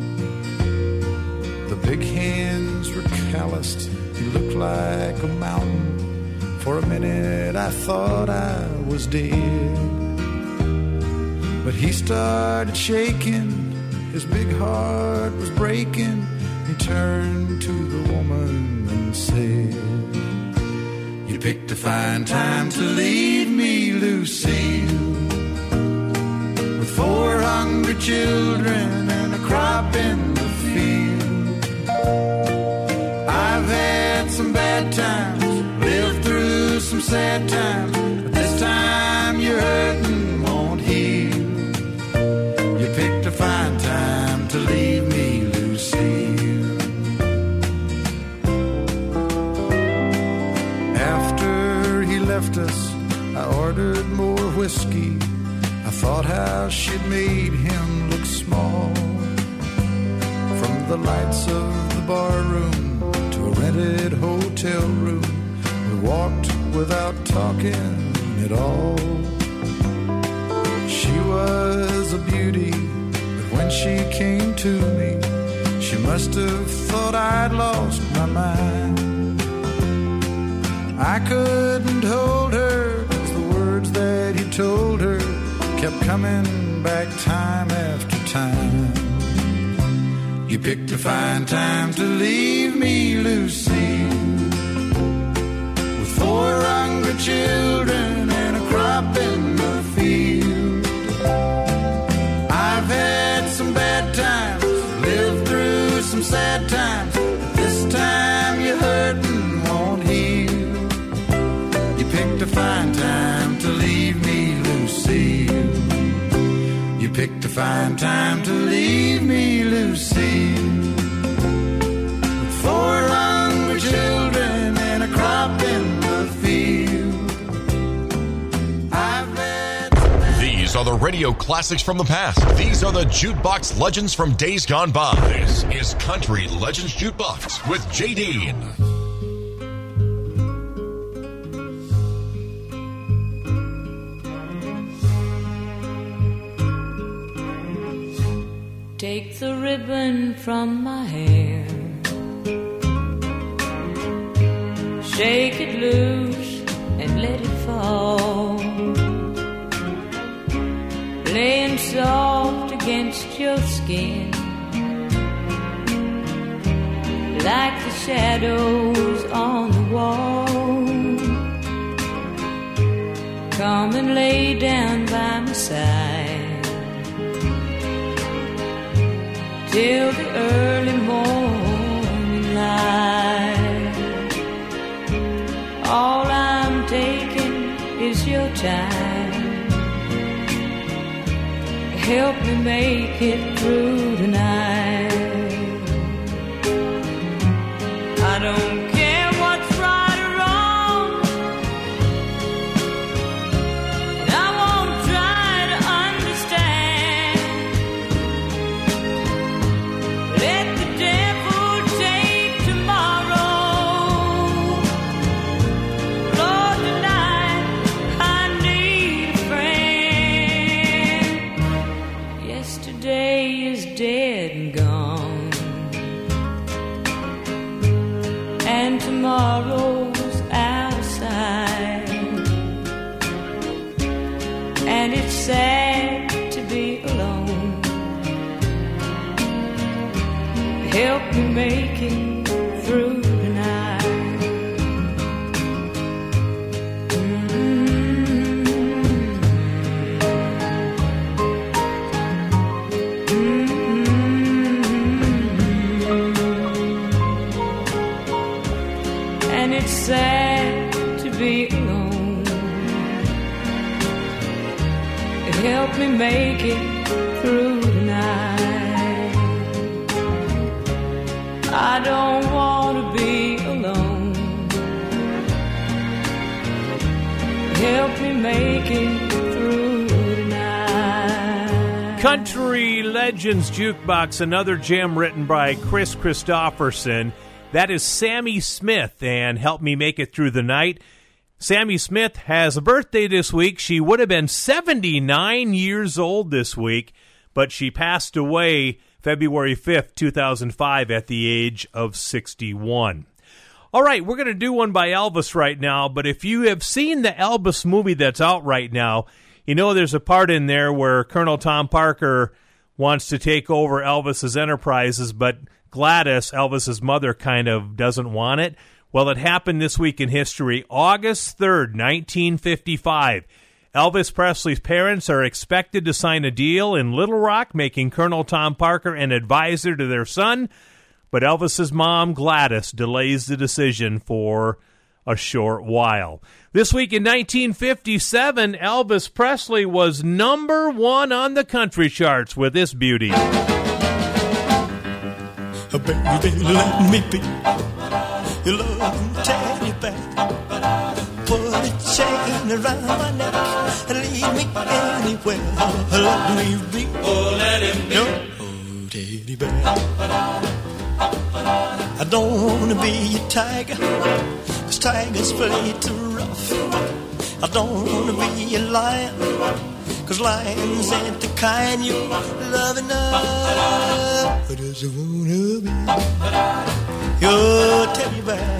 Big hands were calloused. He looked like a mountain. For a minute, I thought I was dead. But he started shaking. His big heart was breaking. He turned to the woman and said, You picked a fine time to leave me, Lucille. With four hungry children and a crop in bad times, lived through some sad times, but this time you're hurting won't heal. You picked a fine time to leave me, Lucille. After he left us, I ordered more whiskey. I thought how she'd made him look small. From the lights of the bar hotel room, we walked without talking at all. She was a beauty, but when she came to me, she must have thought I'd lost my mind. I couldn't hold her, cause the words that he told her kept coming back time after time. Picked a fine time to leave me, Lucy, with four hungry children and a crop in the field. I've had some bad times, lived through some sad times. Fine time to leave me. With four hungry children and a crop in the field. I've had These are the radio classics from the past. These are the jukebox legends from days gone by. This is Country Legends Jukebox with J. ribbon from my hair. Shake it loose and let it fall. Laying soft against your skin. Like the shadows on the wall. Come and lay down by my side. Till the early morning light. All I'm taking is your time. Help me make it through tonight. Legends Jukebox, another gem written by Kris Kristofferson. That is Sammi Smith, and help me make it through the night. Sammi Smith has a birthday this week. She would have been 79 years old this week, but she passed away February 5th, 2005, at the age of 61. All right, we're going to do one by Elvis right now, but if you have seen the Elvis movie that's out right now, you know there's a part in there where Colonel Tom Parker wants to take over Elvis's enterprises, but Gladys, Elvis's mother, kind of doesn't want it. Well, it happened this week in history, August 3rd, 1955. Elvis Presley's parents are expected to sign a deal in Little Rock, making Colonel Tom Parker an advisor to their son. But Elvis's mom, Gladys, delays the decision for a short while. This week in 1957, Elvis Presley was number one on the country charts with this beauty. Baby, let me be your loving teddy bear. Put a chain around my neck and lead me anywhere. Let me be. Oh, let him be. Your teddy bear. I don't wanna be a tiger, cause tigers play too rough. I don't wanna be a lion, cause lions ain't the kind you love enough. I just wanna be your teddy bear.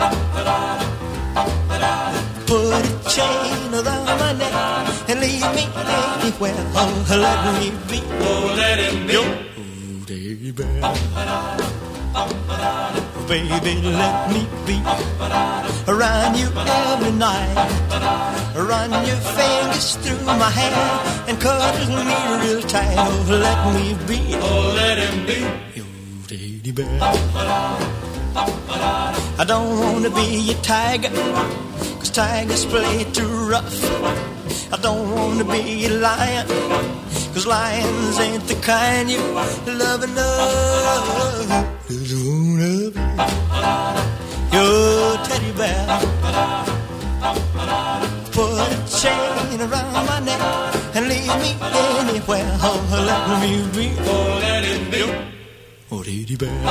Put a chain around my neck and leave me anywhere. Oh, let me be. Oh, let him be. Your teddy bear. Baby, let me be around you every night. Run your fingers through my hair and cuddle me real tight. Oh, let me be. Oh, let him be your teddy bear. I don't wanna be a tiger, cause tigers play too rough. I don't wanna be a lion, cause lions ain't the kind you love enough. Just wanna be your teddy bear. Put a chain around my neck and leave me anywhere. Oh, oh, let me be. Oh, let it be. Oh, teddy bear.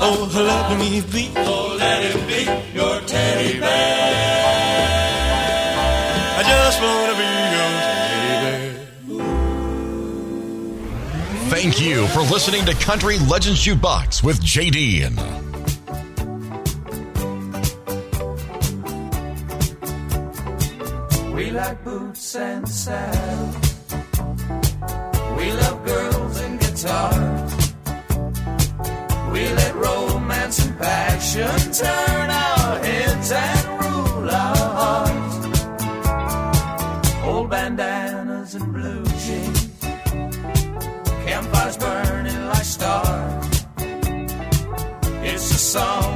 Oh, oh, let me be. Oh, let it be your teddy bear. I just wanna Thank you for listening to Country Legends Jukebox with JD. We like boots and saddles. We love girls and guitars. We let romance and passion turn our heads burning like stars. It's a song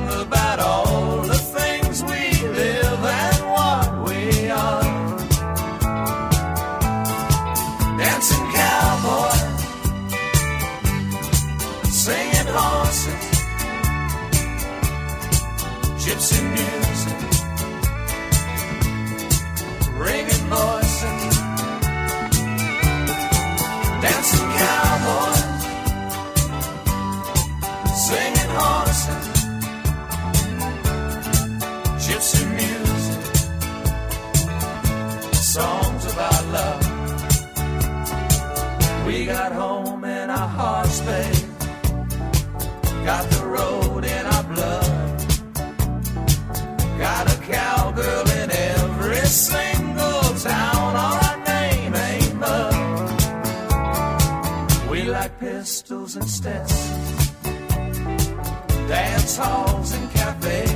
and dance halls and cafes.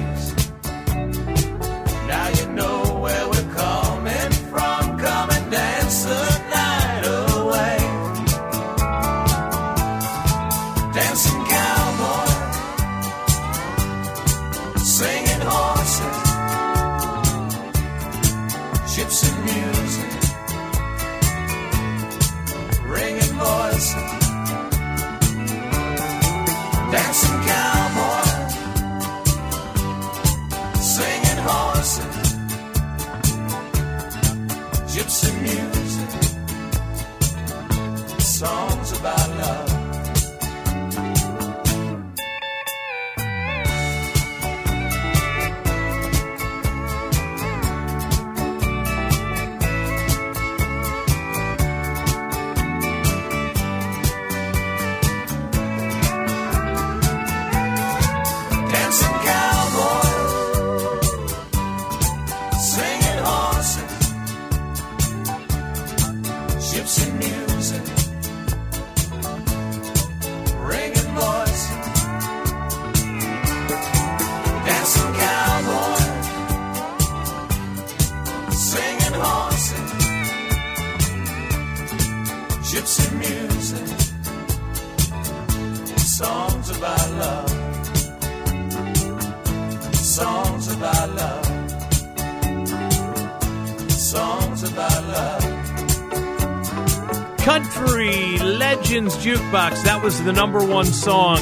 The number one song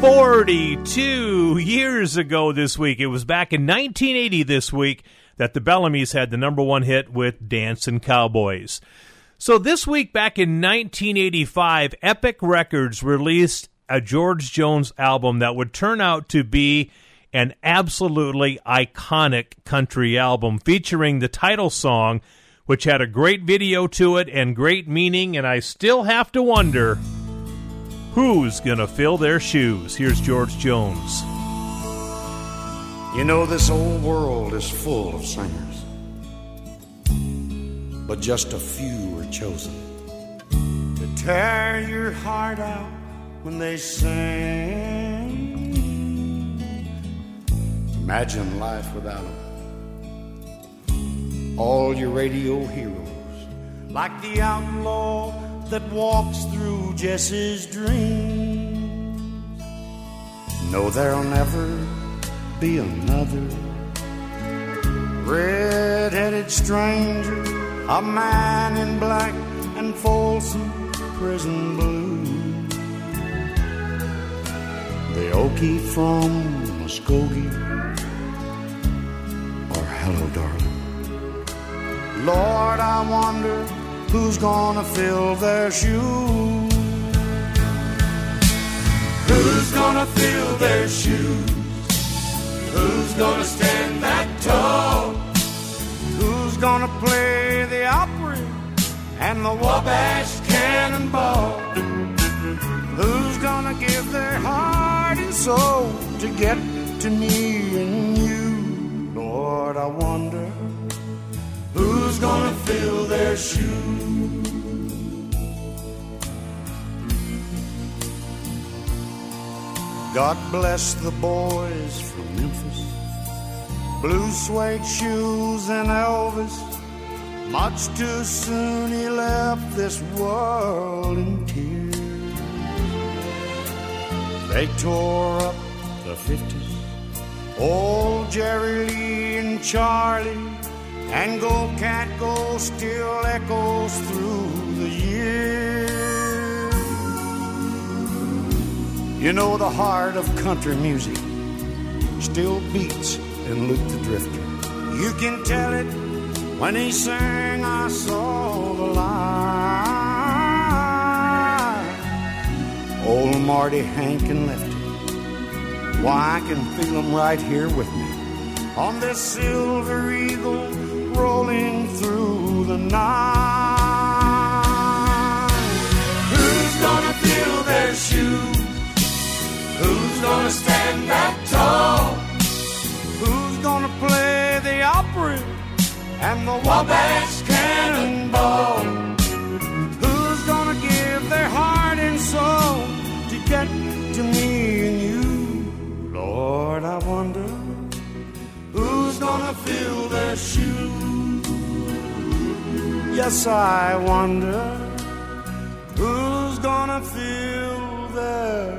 42 years ago this week. It was back in 1980 this week that the Bellamy's had the number one hit with Dancing Cowboys. So this week, back in 1985, Epic Records released a George Jones album that would turn out to be an absolutely iconic country album featuring the title song, which had a great video to it and great meaning. And I still have to wonder who's going to fill their shoes. Here's George Jones. You know, this old world is full of singers, but just a few are chosen to tear your heart out when they sing. Imagine life without them. All your radio heroes, like the outlaw that walks through Jesse's dreams. No, there'll never be another red-headed stranger, a man in black and Folsom prison blue. The Okie from Muskogee, or hello, darling. Lord, I wonder who's gonna fill their shoes. Who's gonna fill their shoes? Who's gonna stand that tall? Who's gonna play the Opry and the Wabash Cannonball? Who's gonna give their heart and soul to get to me and you? Lord, I wonder who's gonna fill their shoes. God bless the boys from Memphis. Blue suede shoes and Elvis. Much too soon he left this world in tears. They tore up the 50s. Old Jerry Lee and Charlie. And Go Cat Go still echoes through the years. You know, the heart of country music still beats in Luke the Drifter. You can tell it when he sang, I saw the light. Old Marty, Hank, and Lefty. Why, I can feel them right here with me on this silver eagle rolling through the night. Who's gonna fill their shoes? Who's gonna stand that tall? Who's gonna play the Opry and the Wabash Cannonball? Who's gonna give their heart and soul to get to me and you? Lord, I wonder who's gonna fill their shoes. Yes, I wonder who's gonna fill their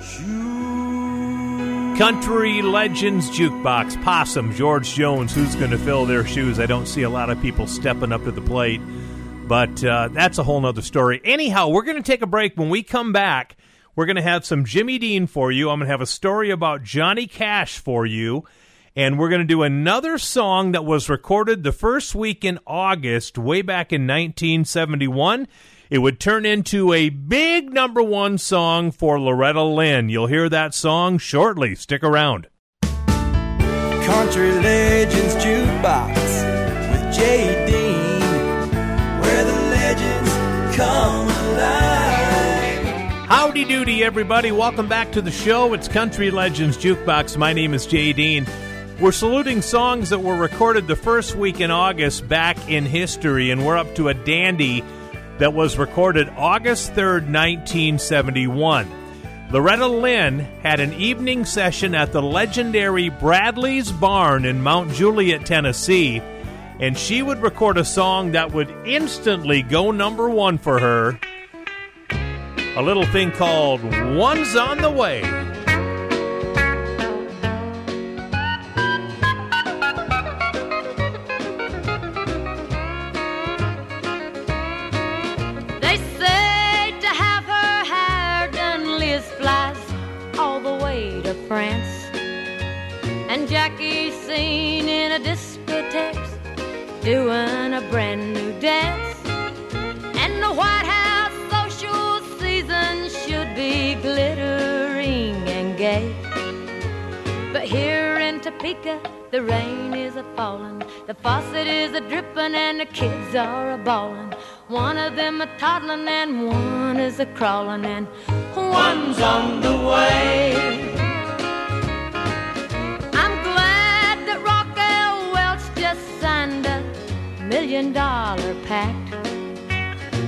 shoes. Country Legends Jukebox, Possum, George Jones, who's to fill their shoes? I don't see a lot of people stepping up to the plate, but uh, that's a whole nother story. Anyhow, we're to take a break. When we come back, we're to have some Jimmy Dean for you. I'm to have a story about Johnny Cash for you. And we're going to do another song that was recorded the first week in August, way back in 1971. It would turn into a big number one song for Loretta Lynn. You'll hear that song shortly. Stick around. Country Legends Jukebox with Jay Dean, where the legends come alive. Howdy doody, everybody. Welcome back to the show. It's Country Legends Jukebox. My name is Jay Dean. We're saluting songs that were recorded the first week in August back in history, and we're up to a dandy that was recorded August 3rd, 1971. Loretta Lynn had an evening session at the legendary Bradley's Barn in Mount Juliet, Tennessee, and she would record a song that would instantly go number one for her. A little thing called One's on the Way. Way to France. And Jackie's seen in a discotheque doing a brand new dance. And the White House social season should be glittering and gay. But here in Topeka, the rain is a falling, the faucet is a dripping, and the kids are a bawling. One of them a toddling, and one is a crawling, and one's on the way. Million dollar pact.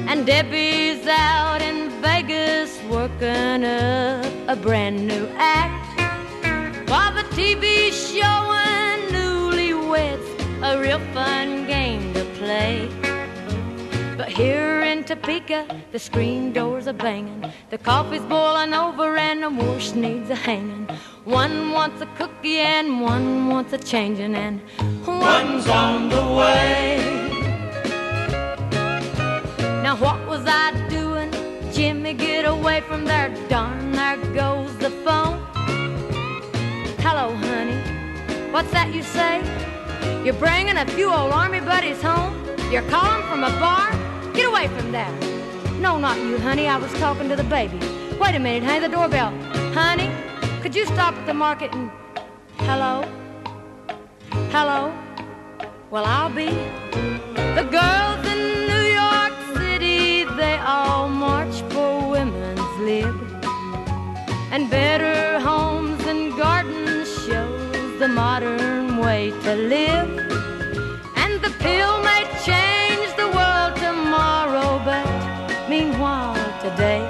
And Debbie's out in Vegas working up a brand new act. While the TV's showing newlyweds a real fun game to play. But here in Topeka, the screen doors are banging, the coffee's boiling over, and the wash needs a hanging. One wants a cookie and one wants a changing, and one's on the way. Now what was I doing? Jimmy, get away from there. Darn, there goes the phone. Hello, honey. What's that you say? You're bringing a few old army buddies home? You're calling from a bar? Get away from there. No, not you, honey. I was talking to the baby. Wait a minute, honey. The doorbell. Honey, could you stop at the market and. Hello? Hello? Well, I'll be. The girls in And better homes and gardens shows the modern way to live. And the pill may change the world tomorrow, but meanwhile today.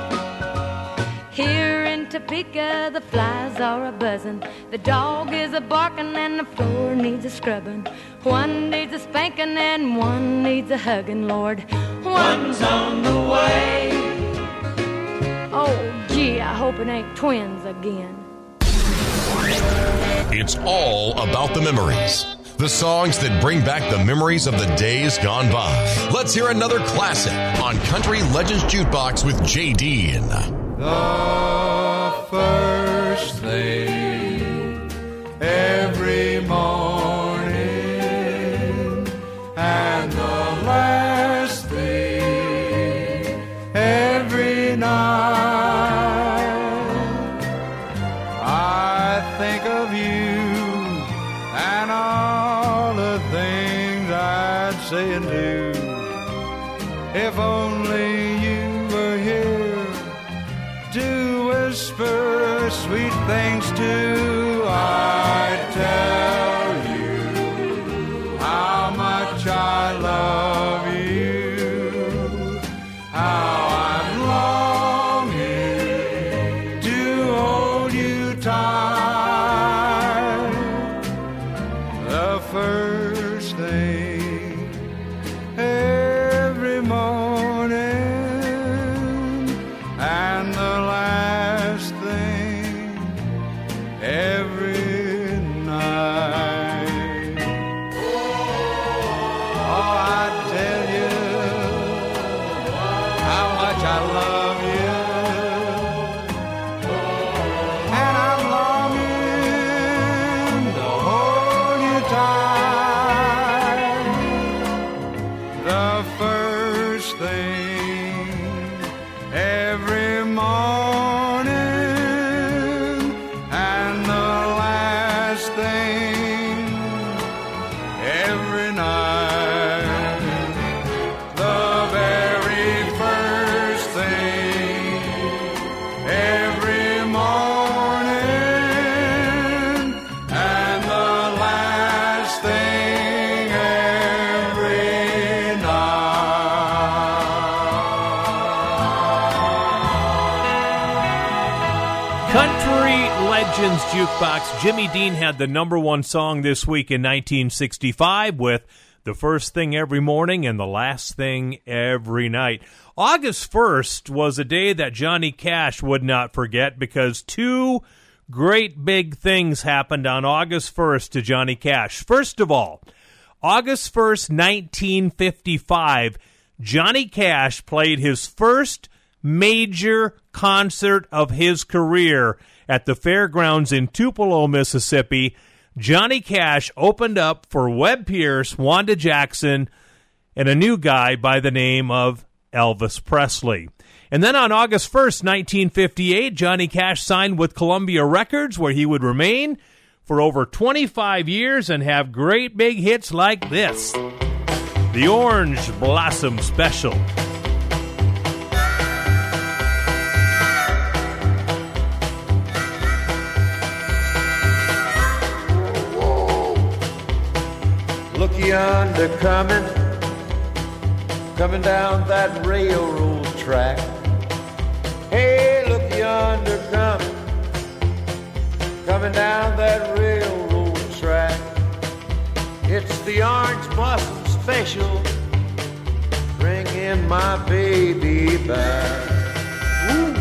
Here in Topeka, the flies are a buzzing, the dog is a barking, and the floor needs a scrubbing. One needs a spanking, and one needs a hugging, Lord. One's on the way. Oh, gee, I hope it ain't twins again. It's all about the memories. The songs that bring back the memories of the days gone by. Let's hear another classic on Country Legends Jukebox with J. Dean. The first thing every if only you were here to whisper sweet things to. Jukebox. Jimmy Dean had the number one song this week in 1965 with The First Thing Every Morning and The Last Thing Every Night. August 1st was a day that Johnny Cash would not forget because two great big things happened on August 1st to Johnny Cash. First of all, August 1st, 1955, Johnny Cash played his first major concert of his career at the fairgrounds in Tupelo, Mississippi. Johnny Cash opened up for Webb Pierce, Wanda Jackson, and a new guy by the name of Elvis Presley. And then on August 1st, 1958, Johnny Cash signed with Columbia Records, where he would remain for over 25 years and have great big hits like this The Orange Blossom Special. Look yonder coming, coming down that railroad track. Hey, look yonder coming, coming down that railroad track. It's the orange blossom special, bringing my baby back. Ooh.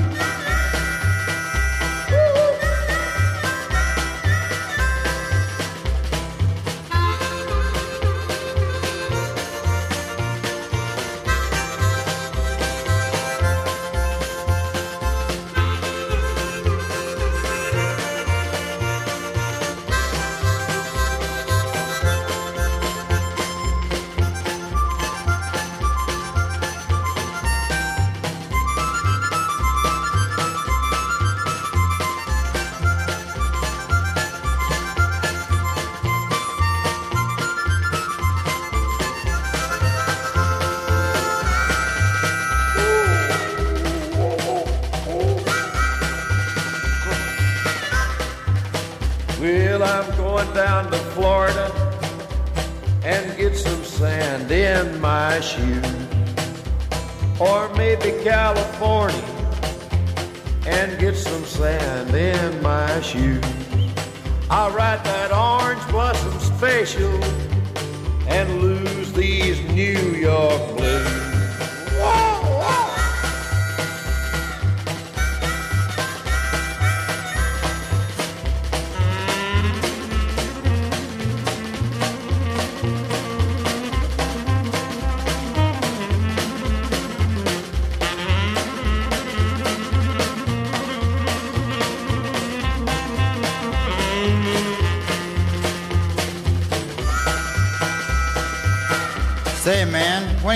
In my shoe. Or maybe California and get some sand in my shoes. I'll ride that orange blossom special and lose these New York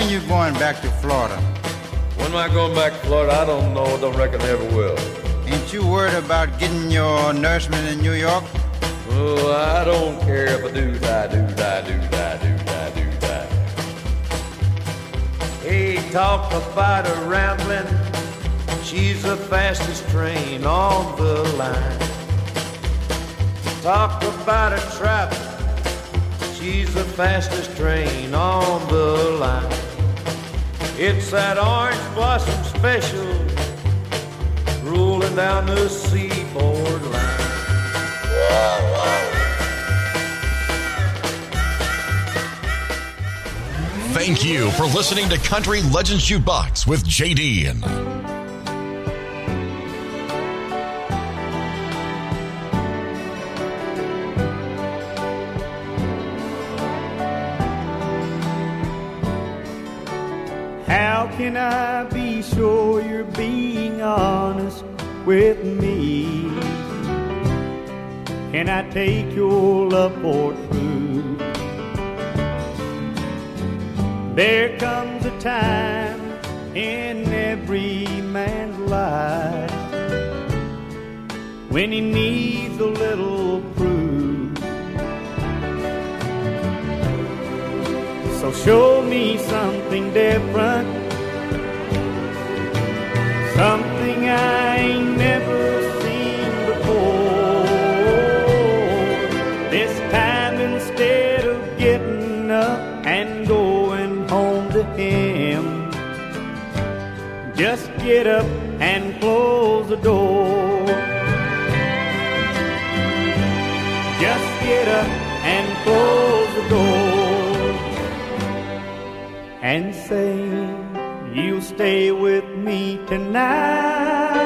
when you going back to Florida? When am I going back to Florida? I don't know. Don't reckon I ever will. Ain't you worried about getting your nourishment in New York? Oh, I don't care if I do die, do die, do die, do die, do die. Hey, talk about a rambling. She's the fastest train on the line. Talk about a travel. She's the fastest train on the line. It's that orange blossom special rolling down the seaboard line. Thank you for listening to Country Legends Jukebox with JD. With me? Can I take your love for true? There comes a time in every man's life when he needs a little proof. So show me something different, get up and close the door. Just get up and close the door and say you'll stay with me tonight.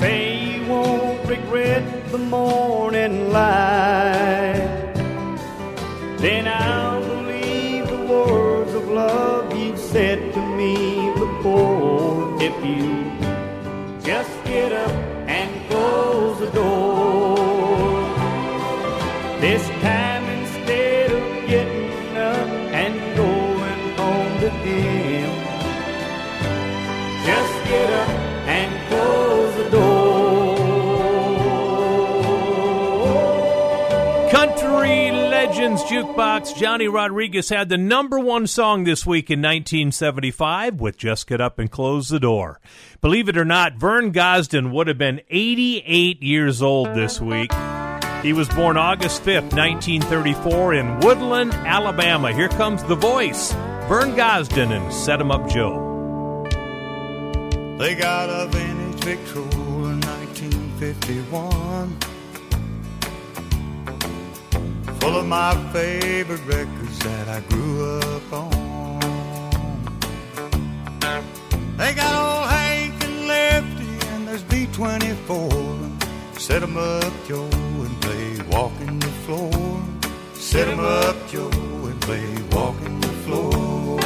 Say you won't regret the morning light. Jukebox, Johnny Rodriguez had the number one song this week in 1975 with Just Get Up and Close the Door. Believe it or not, Vern Gosdin would have been 88 years old this week. He was born August 5th, 1934, in Woodland, Alabama. Here comes the voice, Vern Gosdin and Set 'Em Up Joe. They got a vintage Victrola in 1951 full of my favorite records that I grew up on. They got old Hank and Lefty, and there's B24. Set 'em up, Joe, and play Walking the Floor. Set 'em up, Joe, and play Walking the Floor.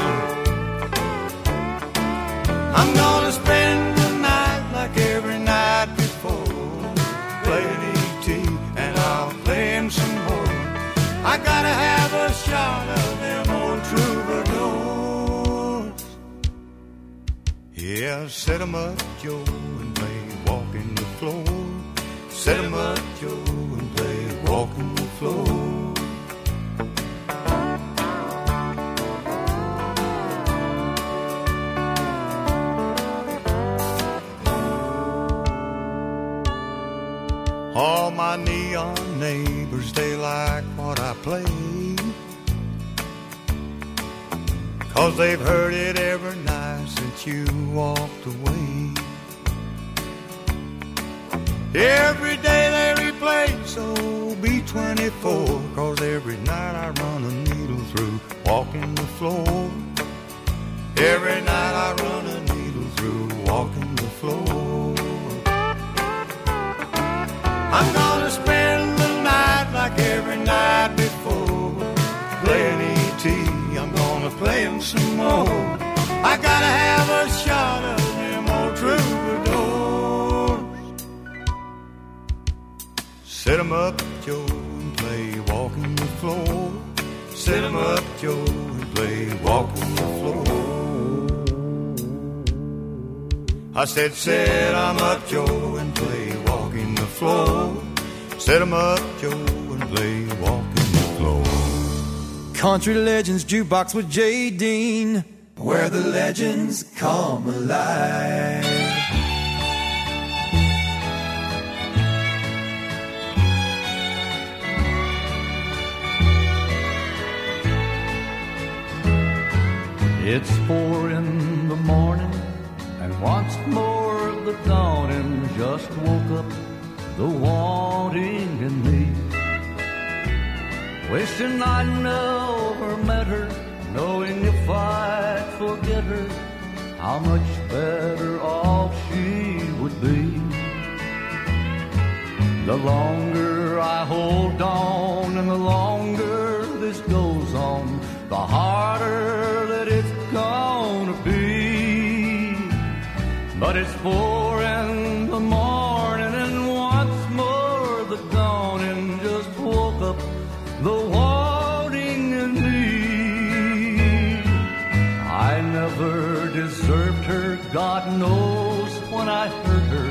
I'm gonna spend the night like every night before, playing shot of them old troubadours. Yeah, set 'em up, Joe, and play Walking the Floor. Set 'em up, Joe, and play Walking the Floor. All my neon neighbors, they like what I play. Cause they've heard it every night since you walked away. Every day they replay, so B24. Cause every night I run a needle through walking the floor. Every night I run a needle through walking the floor. I'm gonna spend the night like every night before. Playing E.T., I'm play him some more. I gotta have a shot of them old troubadours. Set 'em up, Joe, and play Walking the Floor. Set 'em up, Joe, and play Walking the Floor. I said, set 'em up, Joe, and play Walking the Floor. Set 'em up, Joe, and play Walking. Country Legends Jukebox with Jay Dean, where the legends come alive. It's four in the morning, and once more the dawning just woke up the wanting in me. Wishing I never met her, knowing if I'd forget her, how much better off she would be. The longer I hold on and the longer this goes on, the harder that it's gonna be. But it's four in the morning God knows when I hurt her.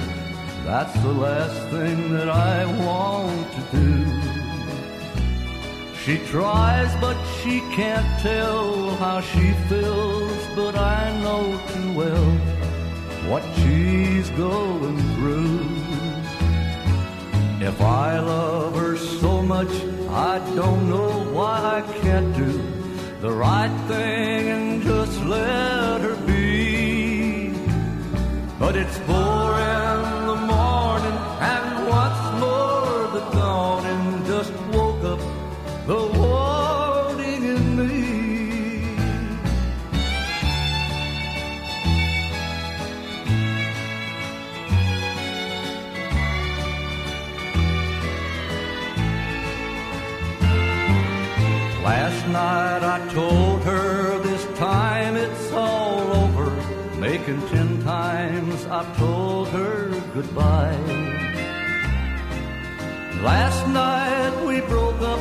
That's the last thing that I want to do. She tries, but she can't tell how she feels, but I know too well what she's going through. If I love her so much, I don't know why I can't do the right thing and just let her be. But it's four in the morning, and once more the dawning just woke up the warning in me. Last night I told reckon ten times I've told her goodbye. Last night we broke up,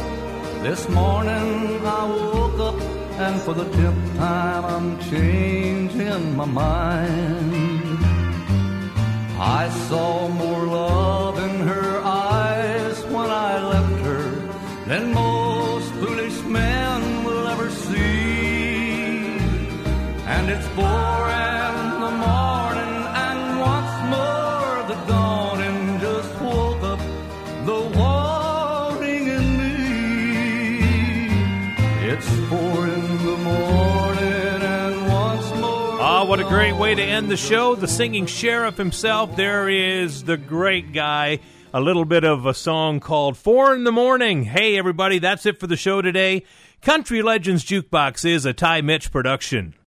this morning I woke up, and for the tenth time I'm changing my mind. I saw more love in her eyes when I left her than most foolish men will ever see, and it's boring. Great way to end the show. The singing sheriff himself. There is the great guy. A little bit of a song called Four in the Morning. Hey, everybody, that's it for the show today. Country Legends Jukebox is a Ty Mitch production.